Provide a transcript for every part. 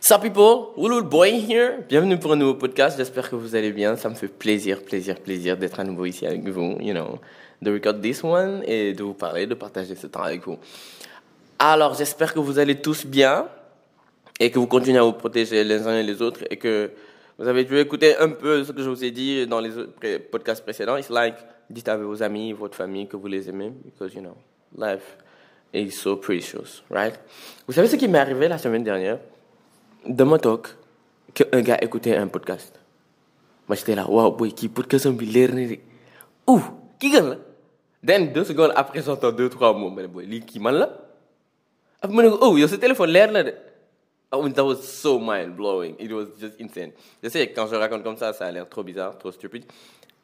Sup people, Lulu Boy here. Bienvenue pour un nouveau podcast. J'espère que vous allez bien. Ça me fait plaisir, plaisir, plaisir d'être à nouveau ici avec vous, you know, de record this one et de vous parler, de partager ce temps avec vous. Alors, j'espère que vous allez tous bien et que vous continuez à vous protéger les uns et les autres et que vous avez dû écouter un peu ce que je vous ai dit dans les podcasts précédents. It's like, dites à vos amis, votre famille que vous les aimez because, you know, life is so precious, right? Vous savez ce qui m'est arrivé la semaine dernière? De mon talk, qu'un gars écoutait un podcast. Moi, j'étais là, wow, boy, qui podcast un leer ni Ouh, qui gagne là? Then, deux secondes après, j'entends deux, trois mots. Mais boy, lui, qui man je me dis, oh, il y a ce téléphone l'air là. Oh, that was so mind blowing. It was just insane. Je sais, quand je raconte comme ça, ça a l'air trop bizarre, trop stupide.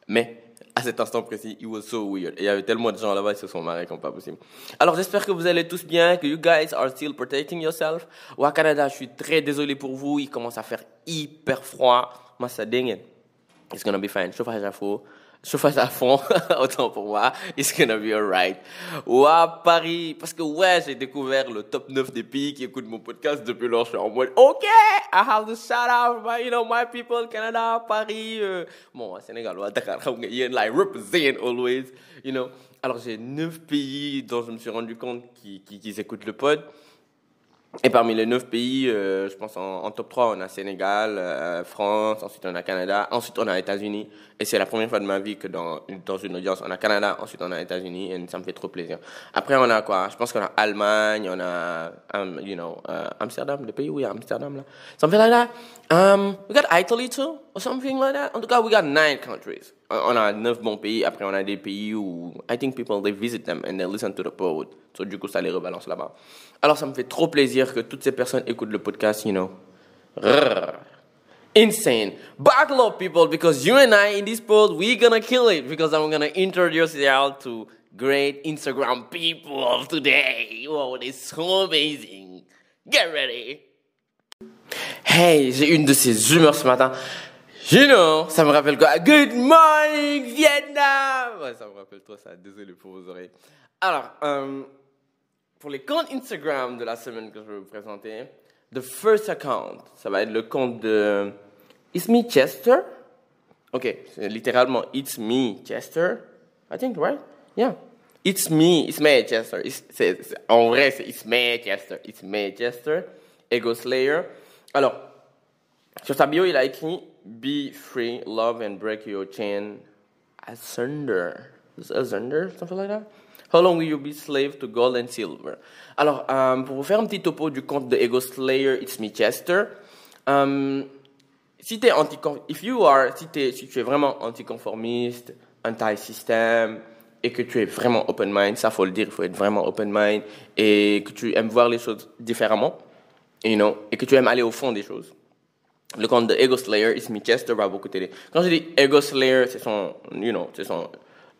Mais à cet instant précis, it was so weird. Et il y avait tellement de gens là-bas, ils se sont marrés comme pas possible. Alors j'espère que vous allez tous bien, que you guys are still protecting yourself. Au Canada, je suis très désolé pour vous, il commence à faire hyper froid. Moi, ça dingue. It's gonna be fine. Chauffage à faux chauffage à fond, autant pour moi, it's gonna be alright. Ou à Paris, parce que ouais, j'ai découvert le top 9 des pays qui écoutent mon podcast depuis lors, je suis en mode, ok, I have to shout out, my, you know, my people, Canada, Paris, euh, bon, Sénégal, Dakar, like, represent always, you know. Alors j'ai 9 pays dont je me suis rendu compte qui, qui écoutent le pod. Et parmi les neuf pays, euh, je pense en, top 3, on a Sénégal, euh, France, ensuite on a Canada, ensuite on a États-Unis. Et c'est la première fois de ma vie que dans, dans une audience, on a Canada, ensuite on a États-Unis, et ça me fait trop plaisir. Après, on a quoi? Je pense qu'on a Allemagne, on a, um, you know, uh, Amsterdam, le pays où il y a Amsterdam là. Something like that. We got Italy too, or something like that. En tout cas, we got nine countries. On a neuf bons pays. Après, on a des pays où I think people they visit them and they listen to the pod. So du coup, ça les rebalance là-bas. Alors, ça me fait trop plaisir que toutes ces personnes écoutent le podcast, you know. Insane. Buckle up, people, because you and I in this pod, we're gonna kill it. Because I'm gonna introduce you all to great Instagram people of today. Wow, it's so amazing. Get ready. Hey, j'ai une de ces humeurs ce matin. You know, ça me rappelle quoi Good morning, Vietnam ouais, Ça me rappelle trop ça, désolé pour vos oreilles. Alors, euh, pour les comptes Instagram de la semaine que je vais vous présenter, the first account, ça va être le compte de It's Me Chester. Ok, c'est littéralement It's Me Chester. I think, right? Yeah. It's me, it's me Chester. en vrai, c'est It's me Chester. It's me Chester. Ego Slayer. Alors, sur sa bio, il a écrit Be free, love and break your chain asunder. Asunder, something like that? How long will you be slave to gold and silver? Alors, euh, pour vous faire un petit topo du compte de Ego Slayer, It's Me Chester. Um, si t'es if you are, si, es, si tu es vraiment anticonformiste, anti-système, et que tu es vraiment open mind, ça faut le dire, il faut être vraiment open mind, et que tu aimes voir les choses différemment, you know, et que tu aimes aller au fond des choses. Le compte de Ego Slayer, Me Chester va beaucoup t'aider. Quand je dis Ego Slayer, c'est son, you know, c'est son,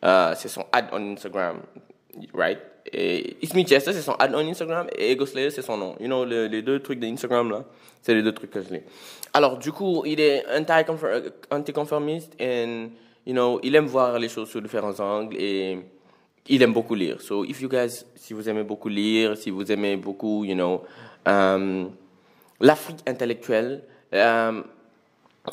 euh, c'est son ad on Instagram right? Et It's Me Chester, c'est son ad on Instagram, et Ego c'est son nom. You know, les deux trucs d'Instagram, là, c'est les deux trucs que je lis. Alors, du coup, il est anticonformiste, et, you know, il aime voir les choses sous différents angles, et il aime beaucoup lire. So, if you guys, si vous aimez beaucoup lire, si vous aimez beaucoup, you know, um, l'Afrique intellectuelle, um,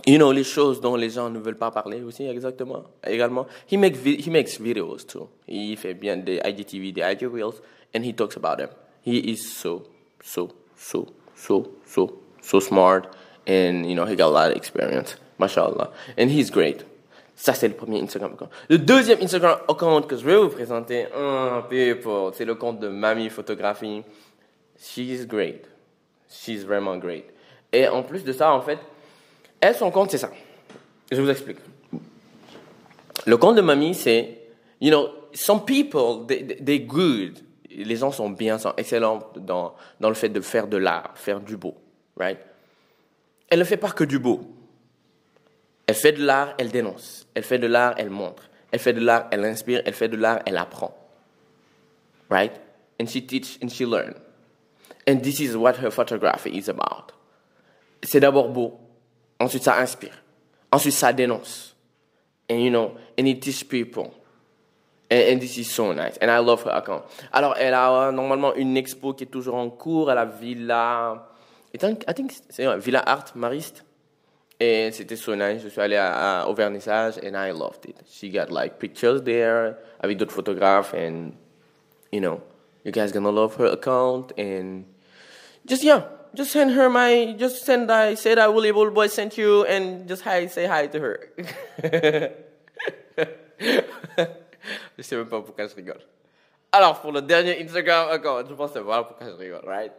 you know, les choses dont les gens ne veulent pas parler aussi, exactement, également. He, make he makes videos too. Il fait bien des IGTV, des IG Reels, and he talks about them. He is so, so, so, so, so, so smart, and, you know, he got a lot of experience. MashaAllah. And he's great. Ça, c'est le premier Instagram account. Le deuxième Instagram account que je vais vous présenter, oh, people, c'est le compte de Mamie Photographie. She's great. She's vraiment great. Et en plus de ça, en fait, elle, son compte, c'est ça. Je vous explique. Le compte de mamie, c'est, you know, some people, they, they good. Les gens sont bien, sont excellents dans, dans le fait de faire de l'art, faire du beau, right? Elle ne fait pas que du beau. Elle fait de l'art, elle dénonce. Elle fait de l'art, elle montre. Elle fait de l'art, elle inspire. Elle fait de l'art, elle apprend. Right? And she teach and she learn. And this is what her photography is about. C'est d'abord beau. Ensuite, ça inspire. Ensuite, ça dénonce. And you know, and it teaches people. And, and, this is so nice. And I love her account. Alors, elle a euh, normalement une expo qui est toujours en cours à la Villa I think, I think c'est ouais, Villa Art Mariste. Et c'était so nice. Je suis allé à, à- au vernissage and I loved it. She got like pictures there avec d'autres photographes and you know, you guys gonna love her account and just yeah, just send her my just send I said I will able boy sent you and just hi say hi to her. je sais même pas pourquoi je rigole. Alors pour le dernier Instagram account, je pense que voilà pourquoi je rigole, right?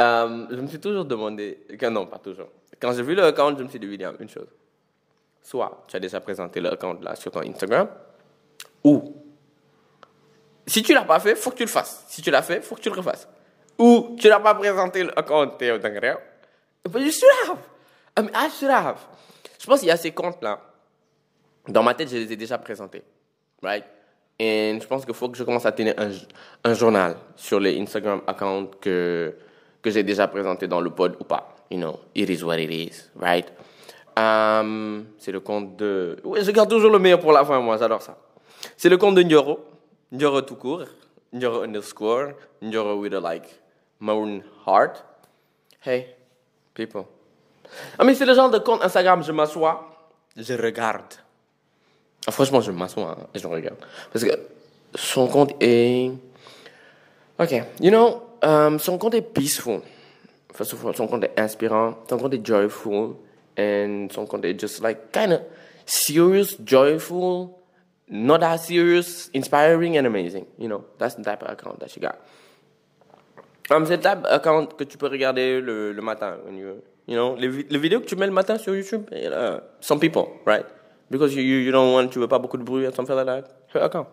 Euh, je me suis toujours demandé, non, pas toujours. Quand j'ai vu le account, je me suis dit, William, une chose. Soit tu as déjà présenté le account là sur ton Instagram, ou si tu l'as pas fait, faut que tu le fasses. Si tu l'as fait, faut que tu le refasses. Ou tu n'as pas présenté le but you should have. I mean, I should have. Je pense qu'il y a ces comptes là. Dans ma tête, je les ai déjà présentés. Right? Et je pense qu'il faut que je commence à tenir un, journal sur les Instagram accounts que, que j'ai déjà présentés dans le pod ou pas. You know, it is what it is, right? Um, c'est le compte de... Ouais, je garde toujours le meilleur pour la fin, moi, j'adore ça. C'est le compte de Nyoro. Nyoro tout court. Nyoro underscore. Nyoro with a like maroon heart. Hey, people. Ah, mais c'est le genre de compte Instagram, je m'assois, je regarde. Ah, franchement, je m'assois hein, et je regarde. Parce que son compte est. Ok, you know, um, son compte est peaceful. First of all, son compte est inspirant, son compte est joyful, and son compte est just like kind of serious, joyful, not that serious, inspiring and amazing. You know, that's the type of account that she got. Um, c'est type account que tu peux regarder le, le matin. You, you know, les, les vidéos que tu mets le matin sur YouTube, là, some people, right? Because you, you, don't want, tu veux pas beaucoup de bruit, something like that. Her account.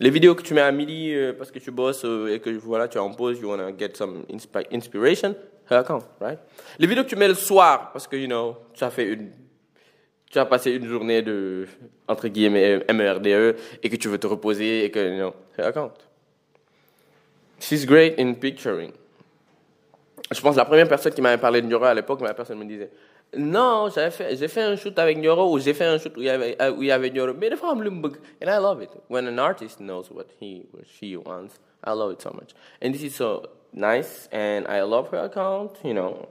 Les vidéos que tu mets à midi euh, parce que tu bosses euh, et que voilà, tu es en pause, you wanna get some inspi- inspiration, her account, right? Les vidéos que tu mets le soir parce que, you know, tu as fait une, tu as passé une journée de, entre guillemets, MERDE et que tu veux te reposer et que, you know, her account. She's great in picturing. Je pense que la première personne qui m'avait parlé de Nyoro à l'époque, la personne me disait Non, j'avais fait, j'ai fait un shoot avec Nyoro ou j'ai fait un shoot où il y avait, euh, où Nyoro. Mais des fois. And I love it. When an artist knows what he or she wants, I love it so much. And this is so nice. And I love her account, you know.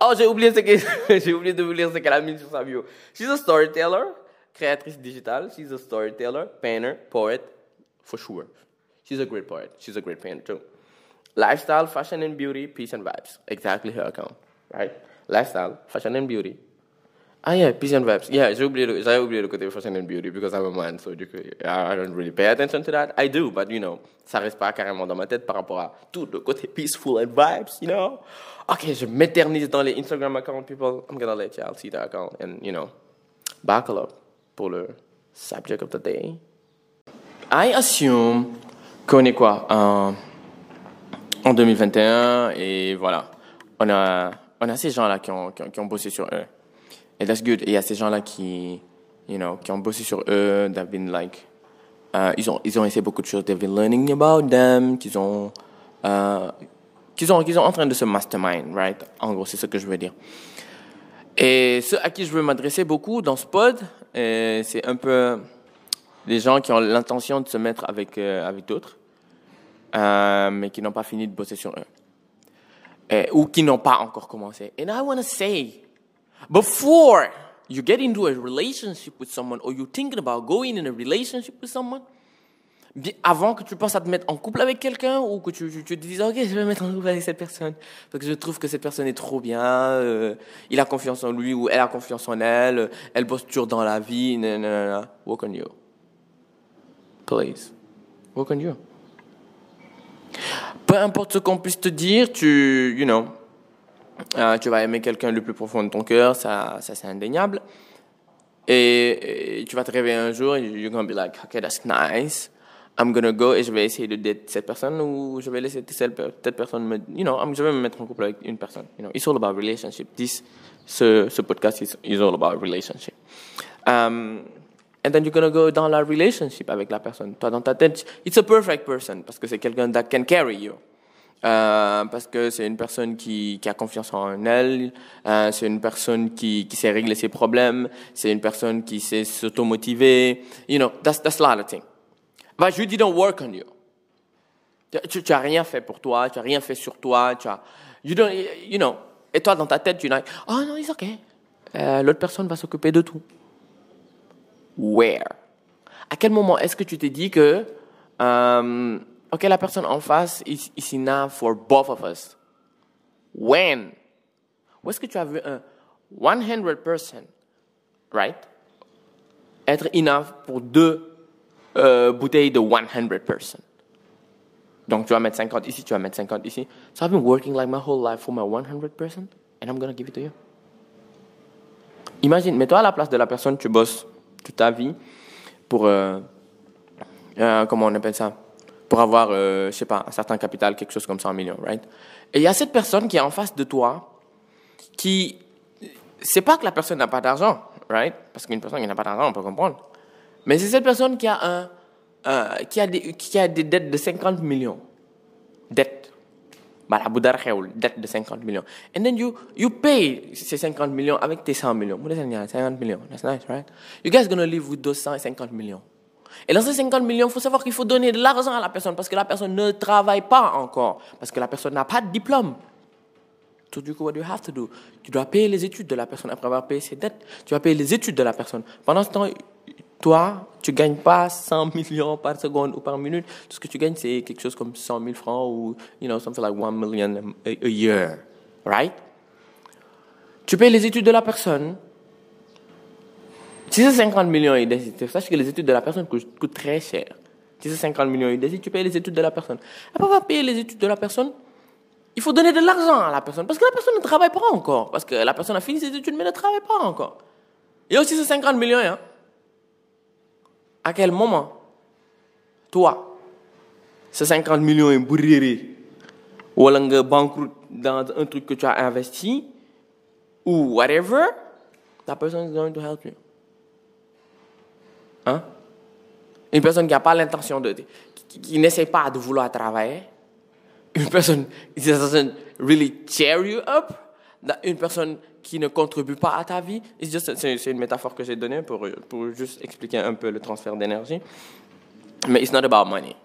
Oh, j'ai oublié ce que, j'ai oublié de vous lire ce qu'elle a mis sur sa bio. She's a storyteller, créatrice digitale. She's a storyteller, painter, poet, for sure. She's a great poet. She's a great painter too. Lifestyle, fashion and beauty, peace and vibes. Exactly her account, right? Lifestyle, fashion and beauty. Ah yeah, peace and vibes. Yeah, j'ai oublié le, j'avais oublié le côté fashion and beauty because I'm a man, so I I don't really pay attention to that. I do, but you know, ça reste pas carrément dans ma tête par rapport à tout le côté peaceful and vibes, you know? Ok, je m'éternise dans les Instagram accounts, people. I'm gonna let y'all see that account and, you know, buckle up pour le subject of the day. I assume qu'on est quoi en, en 2021 et voilà. On a, on a ces gens-là qui ont, qui, ont, bossé sur eux. Et that's good. Et il y a ces gens-là qui, you know, qui ont bossé sur eux, they've been like, euh, ils, ont, ils ont essayé beaucoup de choses, they've been learning about them, qu'ils ont, euh, qu'ils ont, qu'ils sont en train de se mastermind, right? En gros, c'est ce que je veux dire. Et ceux à qui je veux m'adresser beaucoup dans ce pod, euh, c'est un peu les gens qui ont l'intention de se mettre avec, avec d'autres, euh, mais qui n'ont pas fini de bosser sur eux. Ou qui n'ont pas encore commencé. And I want to say, before you get into a relationship with someone or you're thinking about going in a relationship with someone, avant que tu penses à te mettre en couple avec quelqu'un ou que tu, te dises, ok, je vais me mettre en couple avec cette personne parce que je trouve que cette personne est trop bien, euh, il a confiance en lui ou elle a confiance en elle, elle bosse toujours dans la vie, nanana. Work on you. Please. Work on you. Peu importe ce qu'on puisse te dire, tu, you know, euh, tu vas aimer quelqu'un le plus profond de ton cœur, ça, ça c'est indéniable. Et, tu vas te réveiller un jour et you're gonna be like, okay, that's nice. I'm gonna go et je vais essayer de date cette personne ou je vais laisser cette, cette personne me, you know, je vais me mettre en couple avec une personne. You know, it's all about relationship. This, ce, ce podcast is, is all about relationship. Um, and then you're gonna go dans la relationship avec la personne. Toi, dans ta tête, it's a perfect person parce que c'est quelqu'un that can carry you. Euh, parce que c'est une personne qui, a confiance en elle, euh, c'est une personne qui, sait régler ses problèmes, c'est une personne qui sait s'automotiver. You know, that's, that's a lot of things. But you didn't work on you. Tu, tu, as rien fait pour toi, tu as rien fait sur toi, tu as, You don't, you know. Et toi, dans ta tête, tu dis, oh non, it's okay. Euh, L'autre personne va s'occuper de tout. Where? À quel moment est-ce que tu t'es dit que, um, ok, la personne en face is, is enough for both of us? When? Où est-ce que tu as vu un 100% right? Être enough pour deux euh, bouteilles de 100%. Donc tu vas mettre 50 ici, tu vas mettre 50 ici. So I've been working like my whole life for my 100% and I'm gonna give it to you. Imagine, mets-toi à la place de la personne, tu bosses toute ta vie pour, euh, euh, comment on appelle ça, pour avoir, euh, je sais pas, un certain capital, quelque chose comme ça, un million, right? Et il y a cette personne qui est en face de toi, qui, c'est pas que la personne n'a pas d'argent, right? Parce qu'une personne qui n'a pas d'argent, on peut comprendre. Mais c'est cette personne qui a un, qui, a des, qui a des dettes de 50 millions. Dettes. Bah, la boudara dette de 50 millions. And then you, you pay ces 50 millions avec tes 100 millions. 50 millions. That's nice, right? You guys gonna live with those 150 millions. Et dans ces 50 millions, il faut savoir qu'il faut donner de l'argent à la personne parce que la personne ne travaille pas encore. Parce que la personne n'a pas de diplôme. So, du coup, what you have to do? Tu dois payer les études de la personne après avoir payé ses dettes. Tu vas payer les études de la personne. Pendant ce temps, toi, tu gagnes pas 100 millions par seconde ou par minute. Tout ce que tu gagnes, c'est quelque chose comme 100 000 francs ou, you know, something like 1 million a, year. Right? Tu payes les études de la personne. Si c'est 50 millions, il décide. Sache que les études de la personne coûtent, très cher. Si c'est 50 millions, il décide, tu payes les études de la personne. Après avoir payé les études de la personne, il faut donner de l'argent à la personne. Parce que la personne ne travaille pas encore. Parce que la personne a fini ses études, mais ne travaille pas encore. A aussi ces 50 millions, hein. À quel moment, toi, ces 50 millions est bourré, ou un banqueroute dans un truc que tu as investi, ou whatever, la personne is going to help you. Hein? Une personne qui n'a pas l'intention de, qui, qui n'essaie pas de vouloir travailler, une personne qui doesn't really cheer you up, une personne qui ne contribue pas à ta vie. C'est une métaphore que j'ai donnée pour, pour juste expliquer un peu le transfert d'énergie. Mais it's not about money.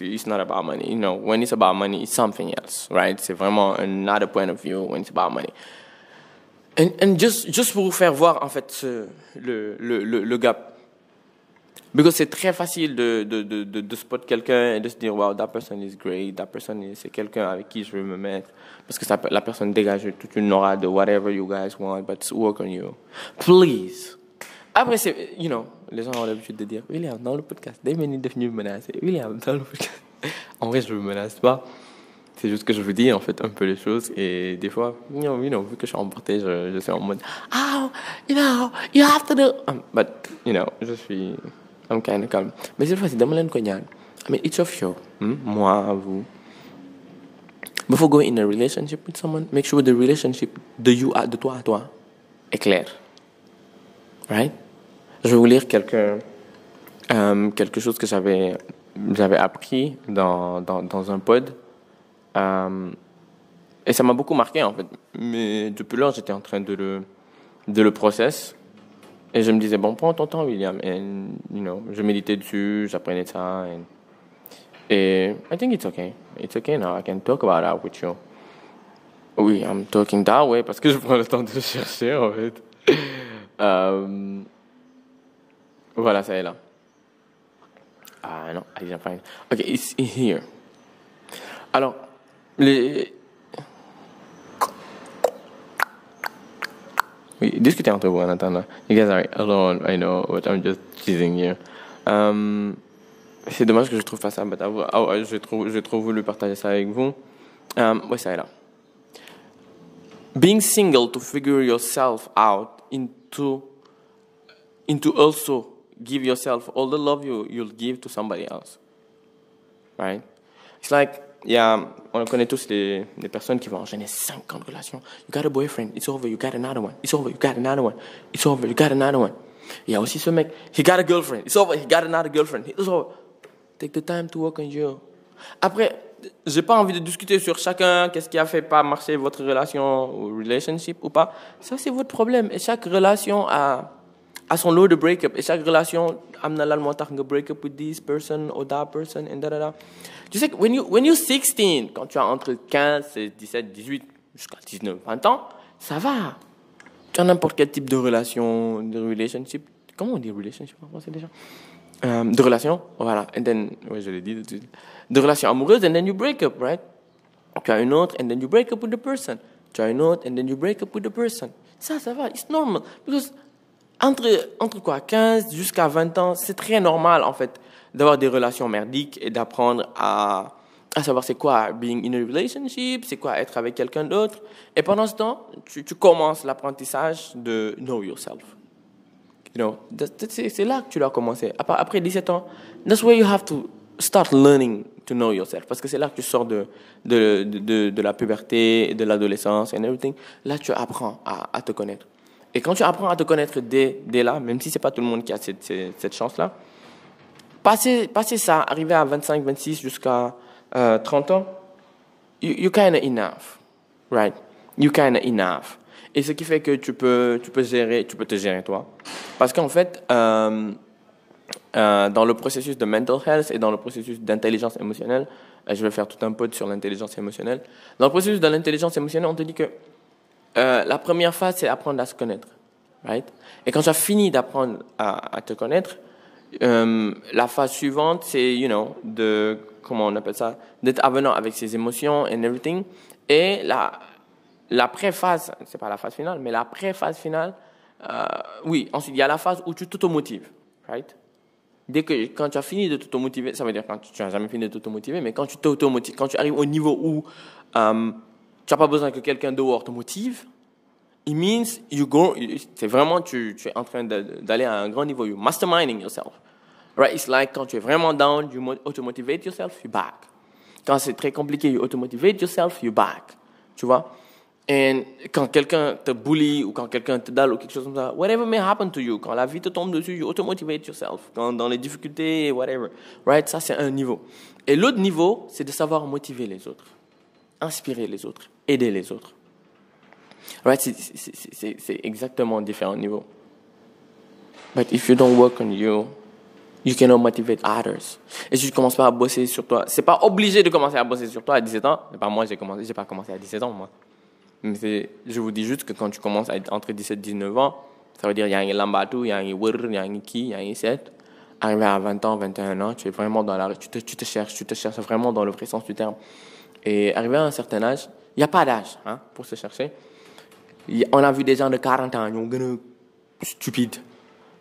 It's not about money. You know, when it's about money, it's something else, right? C'est vraiment another point of view when it's about money. And, and just, just pour vous faire voir, en fait, le, le, le gap parce que c'est très facile de, de, de, de, spot quelqu'un et de se dire, wow, that person is great, that person is, c'est quelqu'un avec qui je veux me mettre. Parce que ça, la personne dégage toute une aura de whatever you guys want, but work on you. Please. Après, c'est, you know, les gens ont l'habitude de dire, William, dans le podcast, des minutes devenu menacé. William, dans le podcast. en vrai, je ne me menace pas. C'est juste que je vous dis en fait un peu les choses et des fois, you know, you vu que je suis emporté, je, je suis en mode, oh, you know, you have to do. Um, but, you know, je suis I'm kind of calm. Mais cette fois-ci, dama leen ko ñaan. I mean, it's of you. Hmm? Moi, vous. Before going in a relationship with someone, make sure the relationship de you à, de toi à toi est clair. Right? Je vais vous lire quelque, um, quelque chose que j'avais, j'avais appris dans, dans, dans un pod. Um, et ça m'a beaucoup marqué, en fait. Mais depuis lors, j'étais en train de le, de le process. Et je me disais, bon, prends ton temps, William. Et, you know, je méditais dessus, j'apprenais ça. Et, et I think it's okay. It's okay now. I can talk about that with you. Oui, I'm talking that way parce que je prends le temps de chercher, en fait. um, voilà, ça est là. Ah non, I didn't find it. Okay, it's here. Alors, les, Oui, entre vous en attendant. You guys are alone, I know, but I'm just teasing you. Um, c'est dommage que je trouve pas ça, mais je trouve, je trouve voulu partager ça avec vous. Um, ouais, ça est là. Being single to figure yourself out into, into also give yourself all the love you, you'll give to somebody else. Right? It's like yeah, on connaît tous les, les personnes qui vont enchaîner 50 relations. You got a boyfriend, it's over, you got another one. It's over, you got another one. It's over, you got another one. Il y a aussi ce mec, he got a girlfriend, it's over, he got another girlfriend. It's over. Take the time to work on you. Après, j'ai pas envie de discuter sur chacun, qu'est-ce qui a fait pas marcher votre relation ou relationship ou pas. Ça, c'est votre problème. Et chaque relation a, a son lot de break-up. Et chaque relation, amna l'allemand break up with this person or that person, and da da. Tu sais que when, you, when you're 16, quand tu as entre 15, 17, 18, jusqu'à 19, 20 ans, ça va. Tu as n'importe quel type de relation, de relationship. Comment on dit relationship euh, De relation, voilà. And then, ouais, je l'ai dit de, de relation amoureuse, and then you break up, right? Tu as une autre, and then you break up with the person. Tu as une autre, and then you break up with the person. Ça, ça va, it's normal. Because entre, entre quoi, 15 jusqu'à 20 ans, c'est très normal, en fait, d'avoir des relations merdiques et d'apprendre à, à savoir c'est quoi being in a relationship, c'est quoi être avec quelqu'un d'autre. Et pendant ce temps, tu, commences l'apprentissage de know yourself. You know, c'est là que tu dois commencer. Après 17 ans, that's where you have to start learning to know yourself. Parce que c'est là que tu sors de, de, de, de la puberté, de l'adolescence and everything. Là, tu apprends à, te connaître. Et quand tu apprends à te connaître dès, là, même si c'est pas tout le monde qui a cette, chance-là, passer, ça, arriver à 25, 26 jusqu'à 30 euh, ans, you, kind of enough, right? You kind of enough. Et ce qui fait que tu peux, tu peux gérer, tu peux te gérer toi. Parce qu'en fait, euh, euh, dans le processus de mental health et dans le processus d'intelligence émotionnelle, je vais faire tout un pod sur l'intelligence émotionnelle. Dans le processus de l'intelligence émotionnelle, on te dit que euh, la première phase, c'est apprendre à se connaître. Right? Et quand tu as fini d'apprendre à, te connaître, euh, la phase suivante, c'est, you know, de, comment on appelle ça, d'être avenant avec ses émotions and everything. Et la, la pré-phase, c'est pas la phase finale, mais la pré-phase finale, euh, oui, ensuite, il y a la phase où tu t'automotives, right? Dès que, quand tu as fini de t'automotiver, ça veut dire quand tu n'as jamais fini de t'automotiver, mais quand tu t'automotives, quand tu arrives au niveau où tu n'as pas besoin que quelqu'un dehors te motive, it means you go, c'est vraiment, tu, es en train d'aller à un grand niveau, you masterminding yourself. Right? It's like quand tu es vraiment down, you automotivate yourself, you back. Quand c'est très compliqué, you automotivate yourself, you back. Tu vois? Et quand quelqu'un te bully ou quand quelqu'un te dalle ou quelque chose comme ça, whatever may happen to you, quand la vie te tombe dessus, you automotivate yourself. Quand dans les difficultés, whatever. Right? Ça, c'est un niveau. Et l'autre niveau, c'est de savoir motiver les autres, inspirer les autres, aider les autres. Right? C'est exactement différents niveaux. But if you don't work on you, you cannot motivate others. Et si tu commences pas à bosser sur toi, c'est pas obligé de commencer à bosser sur toi à 17 ans. Pas moi, j'ai commencé, pas commencé à 17 ans, moi. Mais je vous dis juste que quand tu commences entre 17 et 19 ans, ça veut dire il y a un lambatu, il y a un wur, il y a un ki, il y a un set. Arrivé à 20 ans, 21 ans, tu es vraiment dans la, tu te cherches, tu te cherches vraiment dans le vrai sens du terme. Et arrivé à un certain âge, il n'y a pas d'âge hein, pour se chercher. on a vu des gens de 40 ans, ils sont stupides,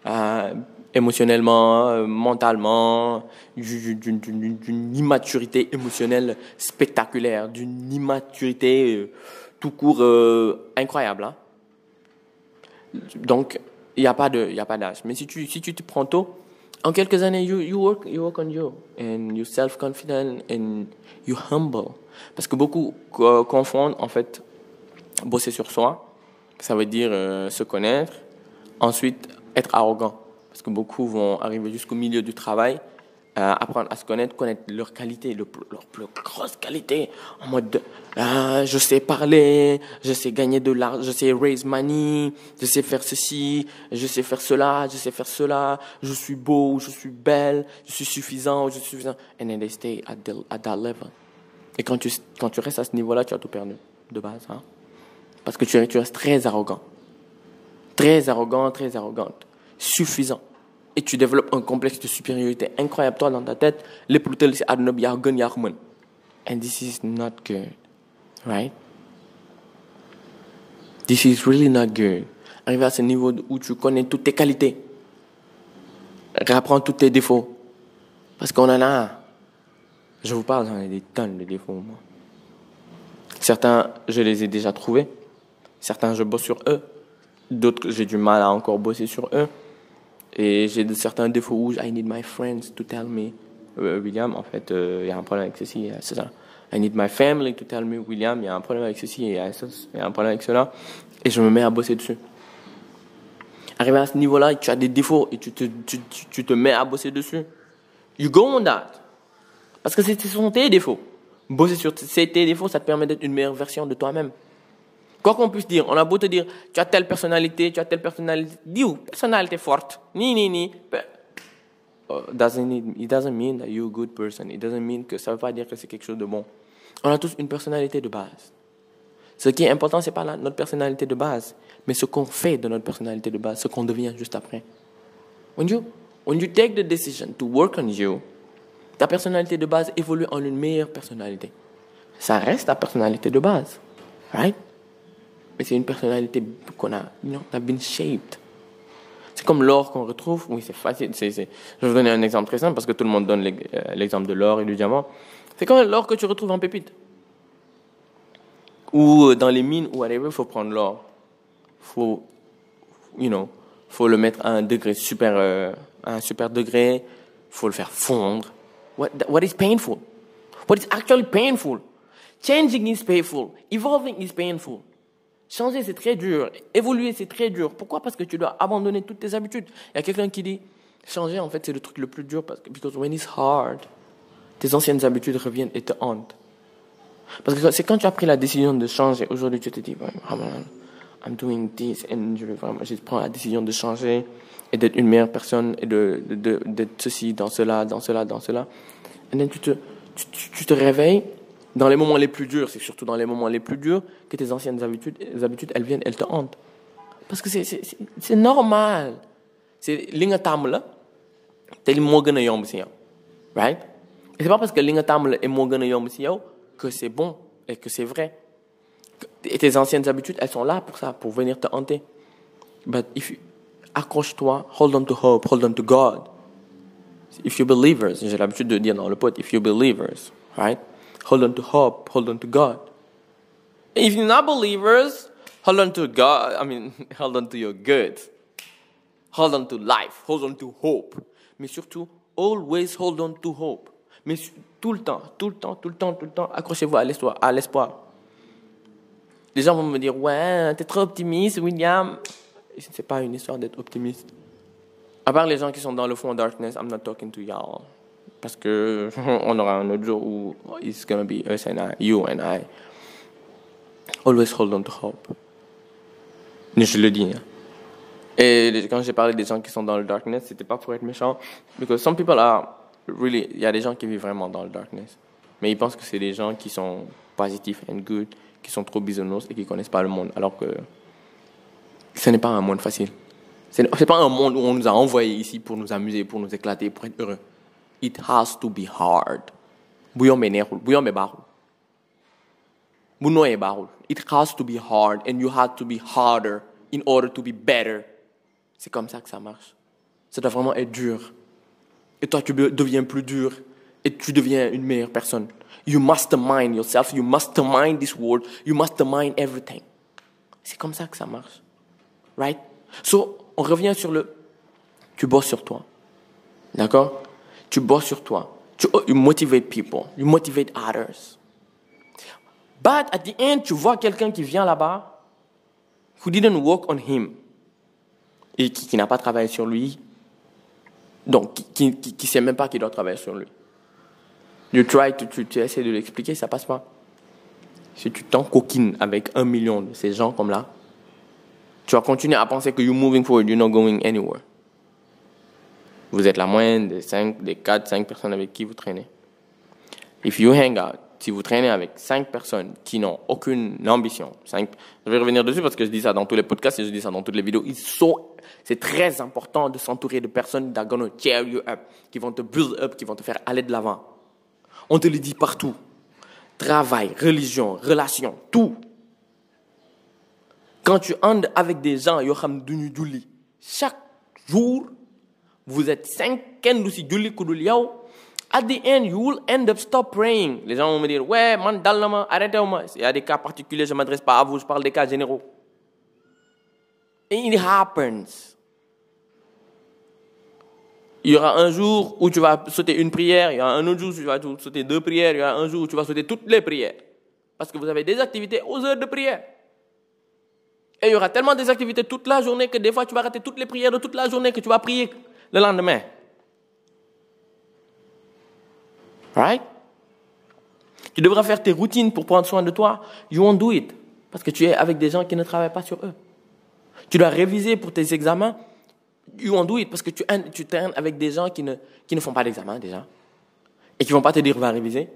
euh, émotionnellement, euh, mentalement, d'une immaturité émotionnelle spectaculaire, d'une immaturité euh, tout court incroyable. Hein. Donc, il n'y a pas d'âge. Mais si tu, si tu te prends tôt, en quelques années, you, you, work, you work on you. And you self-confident and you humble. Parce que beaucoup confondent, en fait, bosser sur soi. Ça veut dire euh, se connaître. Ensuite, être arrogant. Parce que beaucoup vont arriver jusqu'au milieu du travail euh, apprendre à se connaître, connaître leurs qualités, leur plus grosse qualité, en mode euh, je sais parler, je sais gagner de l'argent, je sais raise money, je sais faire ceci, je sais faire cela, je sais faire cela, je suis beau, je suis belle, je suis suffisant, je suis suffisant. And then they stay at, at that level. Et quand tu, quand tu restes à ce niveau-là, tu as tout perdu, de base. Hein? Parce que tu, tu restes très arrogant. Très arrogant, très arrogante. Suffisant et tu développes un complexe de supériorité incroyable toi dans ta tête les plus c'est àdduna bi and this is not good right? This is really not good. Arriver à ce niveau où tu connais toutes tes qualités. Réapprends tous tes défauts. Parce qu'on en a je vous parle j'en ai des tonnes de défauts moi. Certains je les ai déjà trouvés. Certains je bosse sur eux. D'autres j'ai du mal à encore bosser sur eux et j'ai certains défauts où I need my friends to tell me, euh, William, en fait, euh, il y a un problème avec ceci, c'est ça. I need my family to tell me, William, il y a un problème avec ceci, il a un problème avec cela. Et je me mets à bosser dessus. Arrivé à ce niveau-là, tu as des défauts et tu te, tu, tu te mets à bosser dessus. You go on that. Parce que ce sont tes défauts. Bosser sur tes défauts, ça te permet d'être une meilleure version de toi-même. Quoi qu'on puisse dire, on a beau te dire, tu as telle personnalité, tu as telle personnalité, dis personnalité forte, ni, ni, ni. Uh, doesn't it, it doesn't mean that you're a good person. It doesn't mean que ça veut pas dire que c'est quelque chose de bon. On a tous une personnalité de base. Ce qui est important, c'est pas la, notre personnalité de base, mais ce qu'on fait de notre personnalité de base, ce qu'on devient juste après. When you, when you take the decision to work on you, ta personnalité de base évolue en une meilleure personnalité. Ça reste ta personnalité de base, right? Mais c'est une personnalité qu'on a, you know, that been shaped. C'est comme l'or qu'on retrouve. Oui, c'est facile. Je vais vous donner un exemple très simple parce que tout le monde donne euh, l'exemple de l'or et du diamant. C'est comme l'or que tu retrouves en pépite. Ou euh, dans les mines ou whatever, il faut prendre l'or. Faut, you know, faut le mettre à un degré super, euh, à un super degré. Faut le faire fondre. What is painful? What is actually painful? Changing is painful. Evolving is painful. Changer, c'est très dur. Évoluer, c'est très dur. Pourquoi? Parce que tu dois abandonner toutes tes habitudes. Il y a quelqu'un qui dit, changer, en fait, c'est le truc le plus dur parce que because when it's hard, tes anciennes habitudes reviennent et te hantent. Parce que c'est quand tu as pris la décision de changer. Aujourd'hui, tu te dis, I'm doing this, and je, vraiment, je prends la décision de changer et d'être une meilleure personne et de, d'être ceci, dans cela, dans cela, dans cela. Et then tu te, tu, tu te réveilles dans les moments les plus durs, c'est surtout dans les moments les plus durs que tes anciennes habitudes, habitudes elles viennent, elles te hantent. Parce que c'est normal. C'est li nga tàmm la te moo. Right? Et c'est pas parce que li nga tàmm la et que c'est bon et que c'est vrai. Et tes anciennes habitudes, elles sont là pour ça, pour venir te hanter. But if you, accroche-toi, hold on to hope, hold on to God. If you believers, j'ai l'habitude de dire dans le pot, if you believers, right? Hold on to hope. Hold on to God. If you're not believers, hold on to God. I mean, hold on to your good. Hold on to life. Hold on to hope. Mais surtout, always hold on to hope. Mais tout le temps, tout le temps, tout le temps, tout le temps, accrochez-vous à l'espoir. À l'espoir. Les gens vont me dire, ouais, t'es trop optimiste, William. C'est pas une histoire d'être optimiste. À part les gens qui sont dans le fond darkness, I'm not talking to y'all. Parce que on aura un autre jour où it's gonna be us and I, you and I. Always hold on to hope. Je le dis. Hein. Et quand j'ai parlé des gens qui sont dans le darkness, c'était pas pour être méchant. Because some people are really, il y a des gens qui vivent vraiment dans le darkness. Mais ils pensent que c'est des gens qui sont positifs and good, qui sont trop bisounours et qui connaissent pas le monde. Alors que ce n'est pas un monde facile. Ce n'est pas un monde où on nous a envoyés ici pour nous amuser, pour nous éclater, pour être heureux it has to be hard. It has to be hard and you have to be harder in order to be better. C'est comme ça que ça marche. Ça doit vraiment être dur. Et toi tu deviens plus dur et tu deviens une meilleure personne. You mastermind yourself. You mastermind this world. You mastermind everything. C'est comme ça que ça marche. Right? So on revient sur le tu bosses sur toi. D'accord? Tu bosses sur toi. Tu, you motivate people. You motivate others. But at the end, tu vois quelqu'un qui vient là-bas, who didn't work on him, et qui, n'a pas travaillé sur lui, donc qui ne sait même pas qu'il doit travailler sur lui. You try to, tu, tu essaies de l'expliquer, ça passe pas. Si tu t'encoquines avec un million de ces gens comme là, tu vas continuer à penser que you're moving forward, you're not going anywhere. Vous êtes la moyenne des 5, des 4, 5 personnes avec qui vous traînez. If you hang out, si vous traînez avec 5 personnes qui n'ont aucune ambition, 5, je vais revenir dessus parce que je dis ça dans tous les podcasts et je dis ça dans toutes les vidéos, c'est très important de s'entourer de personnes vont te cheer you up, qui vont te build up, qui vont te faire aller de l'avant. On te le dit partout. Travail, religion, relation, tout. Quand tu andes avec des gens, chaque jour, vous êtes cinq du si julli ku dul yow. At the end you will end up stop praying. Les gens vont me dire ouais man dal na ma arrêtez ma. Il y a des cas particuliers je m'adresse pas à vous je parle des cas généraux. It happens. Il y aura un jour où tu vas sauter une prière, il y aura un autre jour où tu vas sauter deux prières, il y aura un jour où tu vas sauter toutes les prières. Parce que vous avez des activités aux heures de prière. Et il y aura tellement des activités toute la journée que des fois tu vas rater toutes les prières de toute la journée que tu vas prier le lendemain. Right? Tu devras faire tes routines pour prendre soin de toi. You won't do it. Parce que tu es avec des gens qui ne travaillent pas sur eux. Tu dois réviser pour tes examens. You won't do it parce que tu, tu traînes avec des gens qui ne, qui ne font pas d'examen déjà. Et qui vont pas te dire va réviser.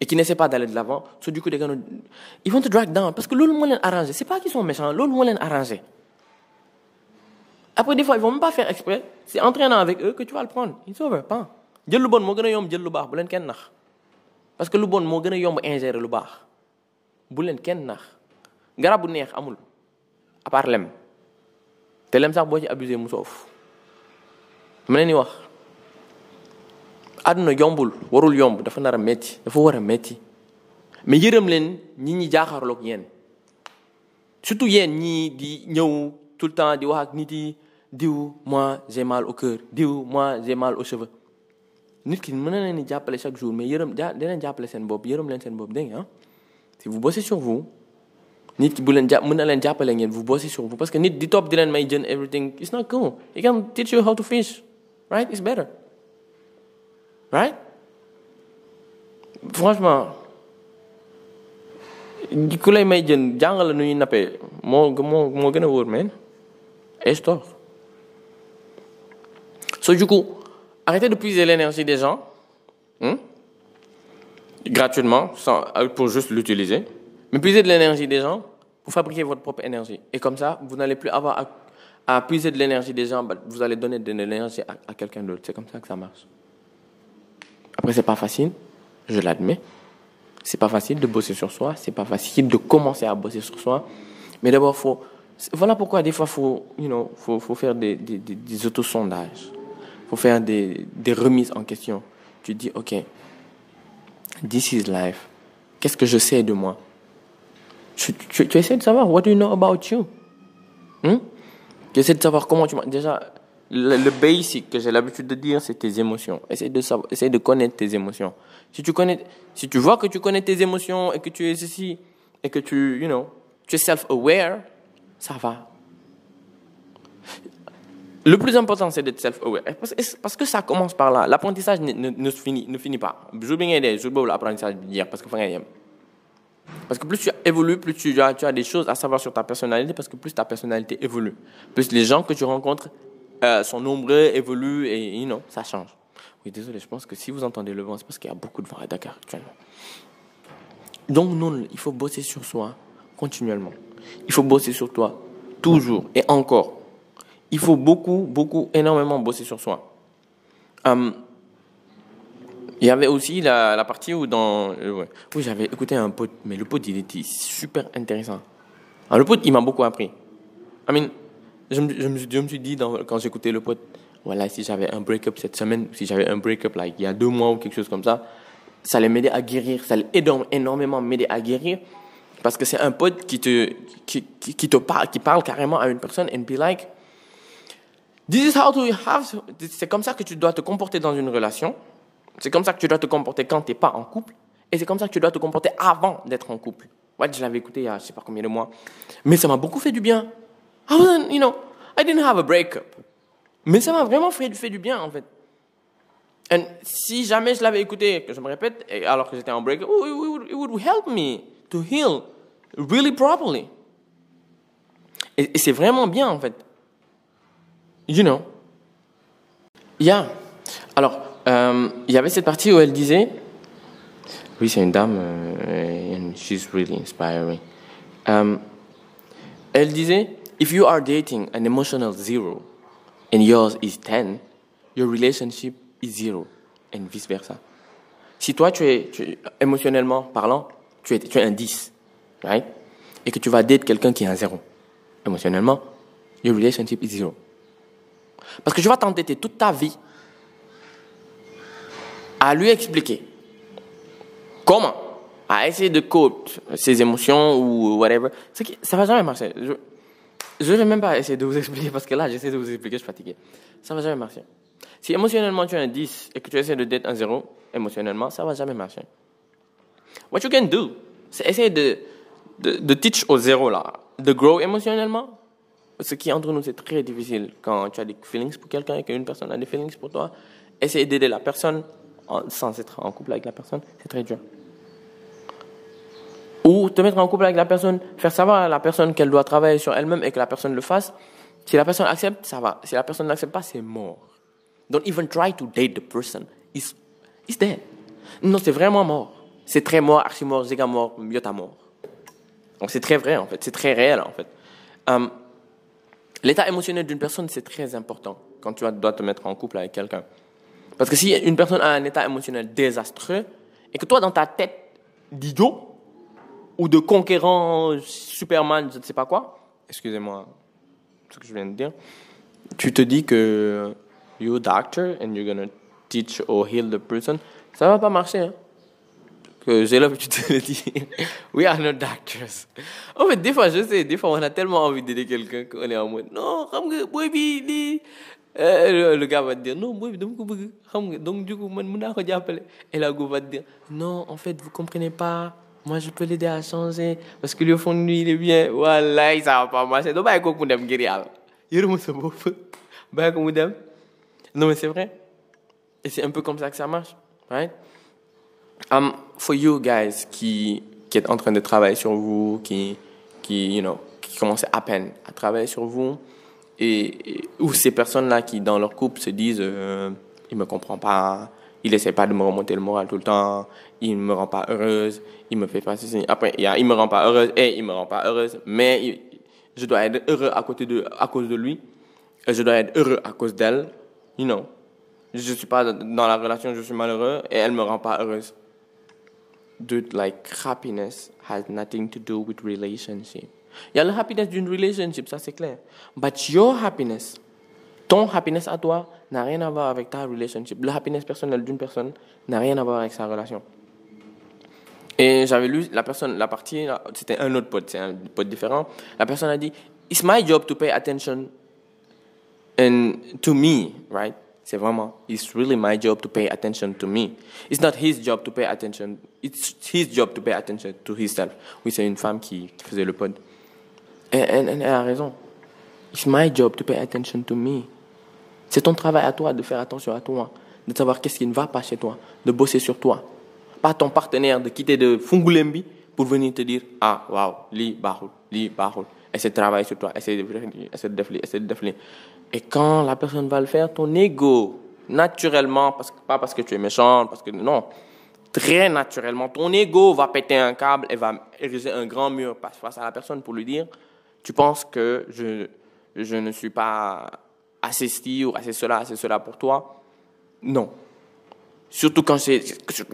Et qui n'essaient pas d'aller de l'avant. Du coup, ils vont te drag down. Parce que l'autre moo leen arrangé. C'est pas qu'ils sont méchants. L'autre moo leen arrangé. Après, des fois, ils vont même pas faire exprès. C'est en traînant avec eux que tu vas le prendre. It's over. Pas. jël bon moo gën a parce que lu bon moo ingérer amul à part lem te lem sax boo ci abusé mu yombul warul yomb dafa metti dafa mais yërëm leen ñi ñi jaaxarloog yéen surtout di tout le temps di wax ak nit diw moi j'ai mal au cœur. Diw moi j'ai mal aux cheveux. Nit ki mën na leen di jàppale chaque jour mais yërëm ja dinañ jàppale seen bopp yërëm leen seen bopp dégg nga? Si vous bossez sur vous nit ki bu leen jàpp mën leen vous bossez sur vous parce que nit di topp di leen may jën everything it's not cool. He can teach you how to fish right? It's better right? Franchement ku lay may jën jàngale nu ñuy nappee moo moo moo gën a wóor so du coup arrêtez de puiser l'énergie des gens hein, gratuitement sans, pour juste l'utiliser. Mais puisez de l'énergie des gens pour fabriquer votre propre énergie. Et comme ça, vous n'allez plus avoir à, puiser de l'énergie des gens, vous allez donner de l'énergie à, quelqu'un d'autre. C'est comme ça que ça marche. Après, c'est pas facile, je l'admets. C'est pas facile de bosser sur soi, c'est pas facile de commencer à bosser sur soi. Mais d'abord, faut, voilà pourquoi des fois, faut, you know, faut, faire des, des autosondages faut faire des, des remises en question. Tu dis, OK, this is life. Qu'est-ce que je sais de moi? Tu, essaies de savoir, what do you know about you? Hmm? Tu essaies de savoir comment tu... Déjà, le, basic que j'ai l'habitude de dire, c'est tes émotions. Essaye de, savoir, essaye de connaître tes émotions. Si tu, connais, si tu vois que tu connais tes émotions et que tu es ici, et que tu, you know, tu es self-aware, ça va. Le plus important, c'est d'être self-aware. Parce que ça commence par là. L'apprentissage ne, finit, pas. Je veux bien aider, je veux l'apprentissage dire parce que plus tu évolues, plus tu as, des choses à savoir sur ta personnalité, parce que plus ta personnalité évolue. Plus les gens que tu rencontres euh, sont nombreux, évoluent, et you know, ça change. Oui, désolé, je pense que si vous entendez le vent, c'est parce qu'il y a beaucoup de vent à Dakar actuellement. Donc non, il faut bosser sur soi continuellement. Il faut bosser sur toi toujours et encore il faut beaucoup, beaucoup, énormément bosser sur soi. Um, il y avait aussi la, la partie où dans, euh, où j'avais écouté un pote, mais le pote il était super intéressant. Alors, le pote il m'a beaucoup appris. I mean, je, me, je, me, je me suis dit quand j'écoutais le pote, voilà, si j'avais un break-up cette semaine, si j'avais un break-up like, il y a deux mois ou quelque chose comme ça, ça allait m'aider à guérir, ça allait énormément m'aider à guérir. Parce que c'est un pote qui te, qui, qui te parle, qui parle carrément à une personne and be like, This is how to have. C'est comme ça que tu dois te comporter dans une relation. C'est comme ça que tu dois te comporter quand tu n'es pas en couple. Et c'est comme ça que tu dois te comporter avant d'être en couple. Ouais, je l'avais écouté il y a je sais pas combien de mois. Mais ça m'a beaucoup fait du bien. I wasn't, you know, I didn't have a breakup. Mais ça m'a vraiment fait, fait du bien, en fait. Et si jamais je l'avais écouté, que je me répète, alors que j'étais en breakup, it would, it would help me to heal really properly. Et c'est vraiment bien, en fait. You know. Yeah. Alors, euh, il y avait cette partie où elle disait, oui, c'est une dame, euh, and she's really inspiring. Um, elle disait, if you are dating an emotional zero and yours is 10, your relationship is zero, and vice versa. Si toi, tu es, émotionnellement parlant, tu es, tu es un 10, right? Et que tu vas date quelqu'un qui est un zéro, émotionnellement, your relationship is zero. Parce que tu vas t'entêter toute ta vie à lui expliquer comment, à essayer de coder ses émotions ou whatever. Ça va jamais marcher. Je ne vais même pas essayer de vous expliquer parce que là, j'essaie de vous expliquer, je suis fatigué. Ça va jamais marcher. Si émotionnellement tu es un 10 et que tu essaies de d'être un 0, émotionnellement, ça va jamais marcher. What you can do, c'est essayer de, de, de teach au zéro là, de grow émotionnellement, ce qui entre nous, c'est très difficile quand tu as des feelings pour quelqu'un et qu'une personne a des feelings pour toi. Essayer d'aider la personne sans être en couple avec la personne, c'est très dur. Ou te mettre en couple avec la personne, faire savoir à la personne qu'elle doit travailler sur elle-même et que la personne le fasse. Si la personne accepte, ça va. Si la personne n'accepte pas, c'est mort. Don't even try to date the person. It's, it's dead. Non, c'est vraiment mort. C'est très mort, archi mort, giga mort, mort. Donc c'est très vrai en fait, c'est très réel en fait. Um, L'état émotionnel d'une personne, c'est très important quand tu dois te mettre en couple avec quelqu'un. Parce que si une personne a un état émotionnel désastreux et que toi, dans ta tête d'idiot ou de conquérant Superman, je ne sais pas quoi, excusez-moi ce que je viens de dire, tu te dis que you're a doctor and you're gonna teach or heal the person, ça va pas marcher. Hein? Que j'ai l'habitude de le dire. We are not doctors. En fait, des fois, je sais, des fois, on a tellement envie d'aider quelqu'un qu'on est en mode, non. Euh, le gars va te dire, non, donc, du coup. Et la go va te dire, non, en fait, vous comprenez pas. Moi, je peux l'aider à changer. Parce que le fond de lui, il est bien. Voilà, ça va pas marcher. Donc, dem ngir yàlla. Yërëma sa bopp. Bàyyi ko mu dem. Non, mais c'est vrai. Et c'est un peu comme ça que ça marche. Right? Um, for you guys qui, qui êtes en train de travailler sur vous, qui, qui, you know, qui commencent à peine à travailler sur vous, et, et ou ces personnes-là qui, dans leur couple, se disent euh, il me comprend pas, il essaie pas de me remonter le moral tout le temps, il me rend pas heureuse, il me fait pas ceci. Après, il y me rend pas heureuse et il me rend pas heureuse, mais je dois être heureux à côté de, à cause de lui, et je dois être heureux à cause d'elle, you know. Je suis pas dans la relation, je suis malheureux et elle me rend pas heureuse. Dude, like happiness has nothing to do with relationship. Il y a le happiness d'une relationship, ça c'est clair. But your happiness, ton happiness à toi, n'a rien à voir avec ta relationship. Le happiness personnel d'une personne n'a rien à voir avec sa relation. Et j'avais lu la personne, la partie, c'était un autre pote, c'est un pote différent. La personne a dit, It's my job to pay attention and to me, right? C'est vraiment, it's really my job to pay attention to me. It's not his job to pay attention. It's his job to pay attention to himself. Oui, c'est une femme qui, faisait le pod. Et, elle a raison. It's my job to pay attention to me. C'est ton travail à toi de faire attention à toi, de savoir qu'est-ce qui ne va pas chez toi, de bosser sur toi. Pas ton partenaire de quitter de Fungulembi pour venir te dire Ah, waouh, li, bahul, li, bahul. Essaie de travailler sur toi, essaie de, essaie de défler, essaie. Et quand la personne va le faire, ton ego, naturellement, parce que, pas parce que tu es méchant, parce que non, très naturellement, ton ego va péter un câble et va ériger un grand mur face à la personne pour lui dire Tu penses que je, je ne suis pas assez ci ou assez cela, assez cela pour toi? Non. Surtout quand c'est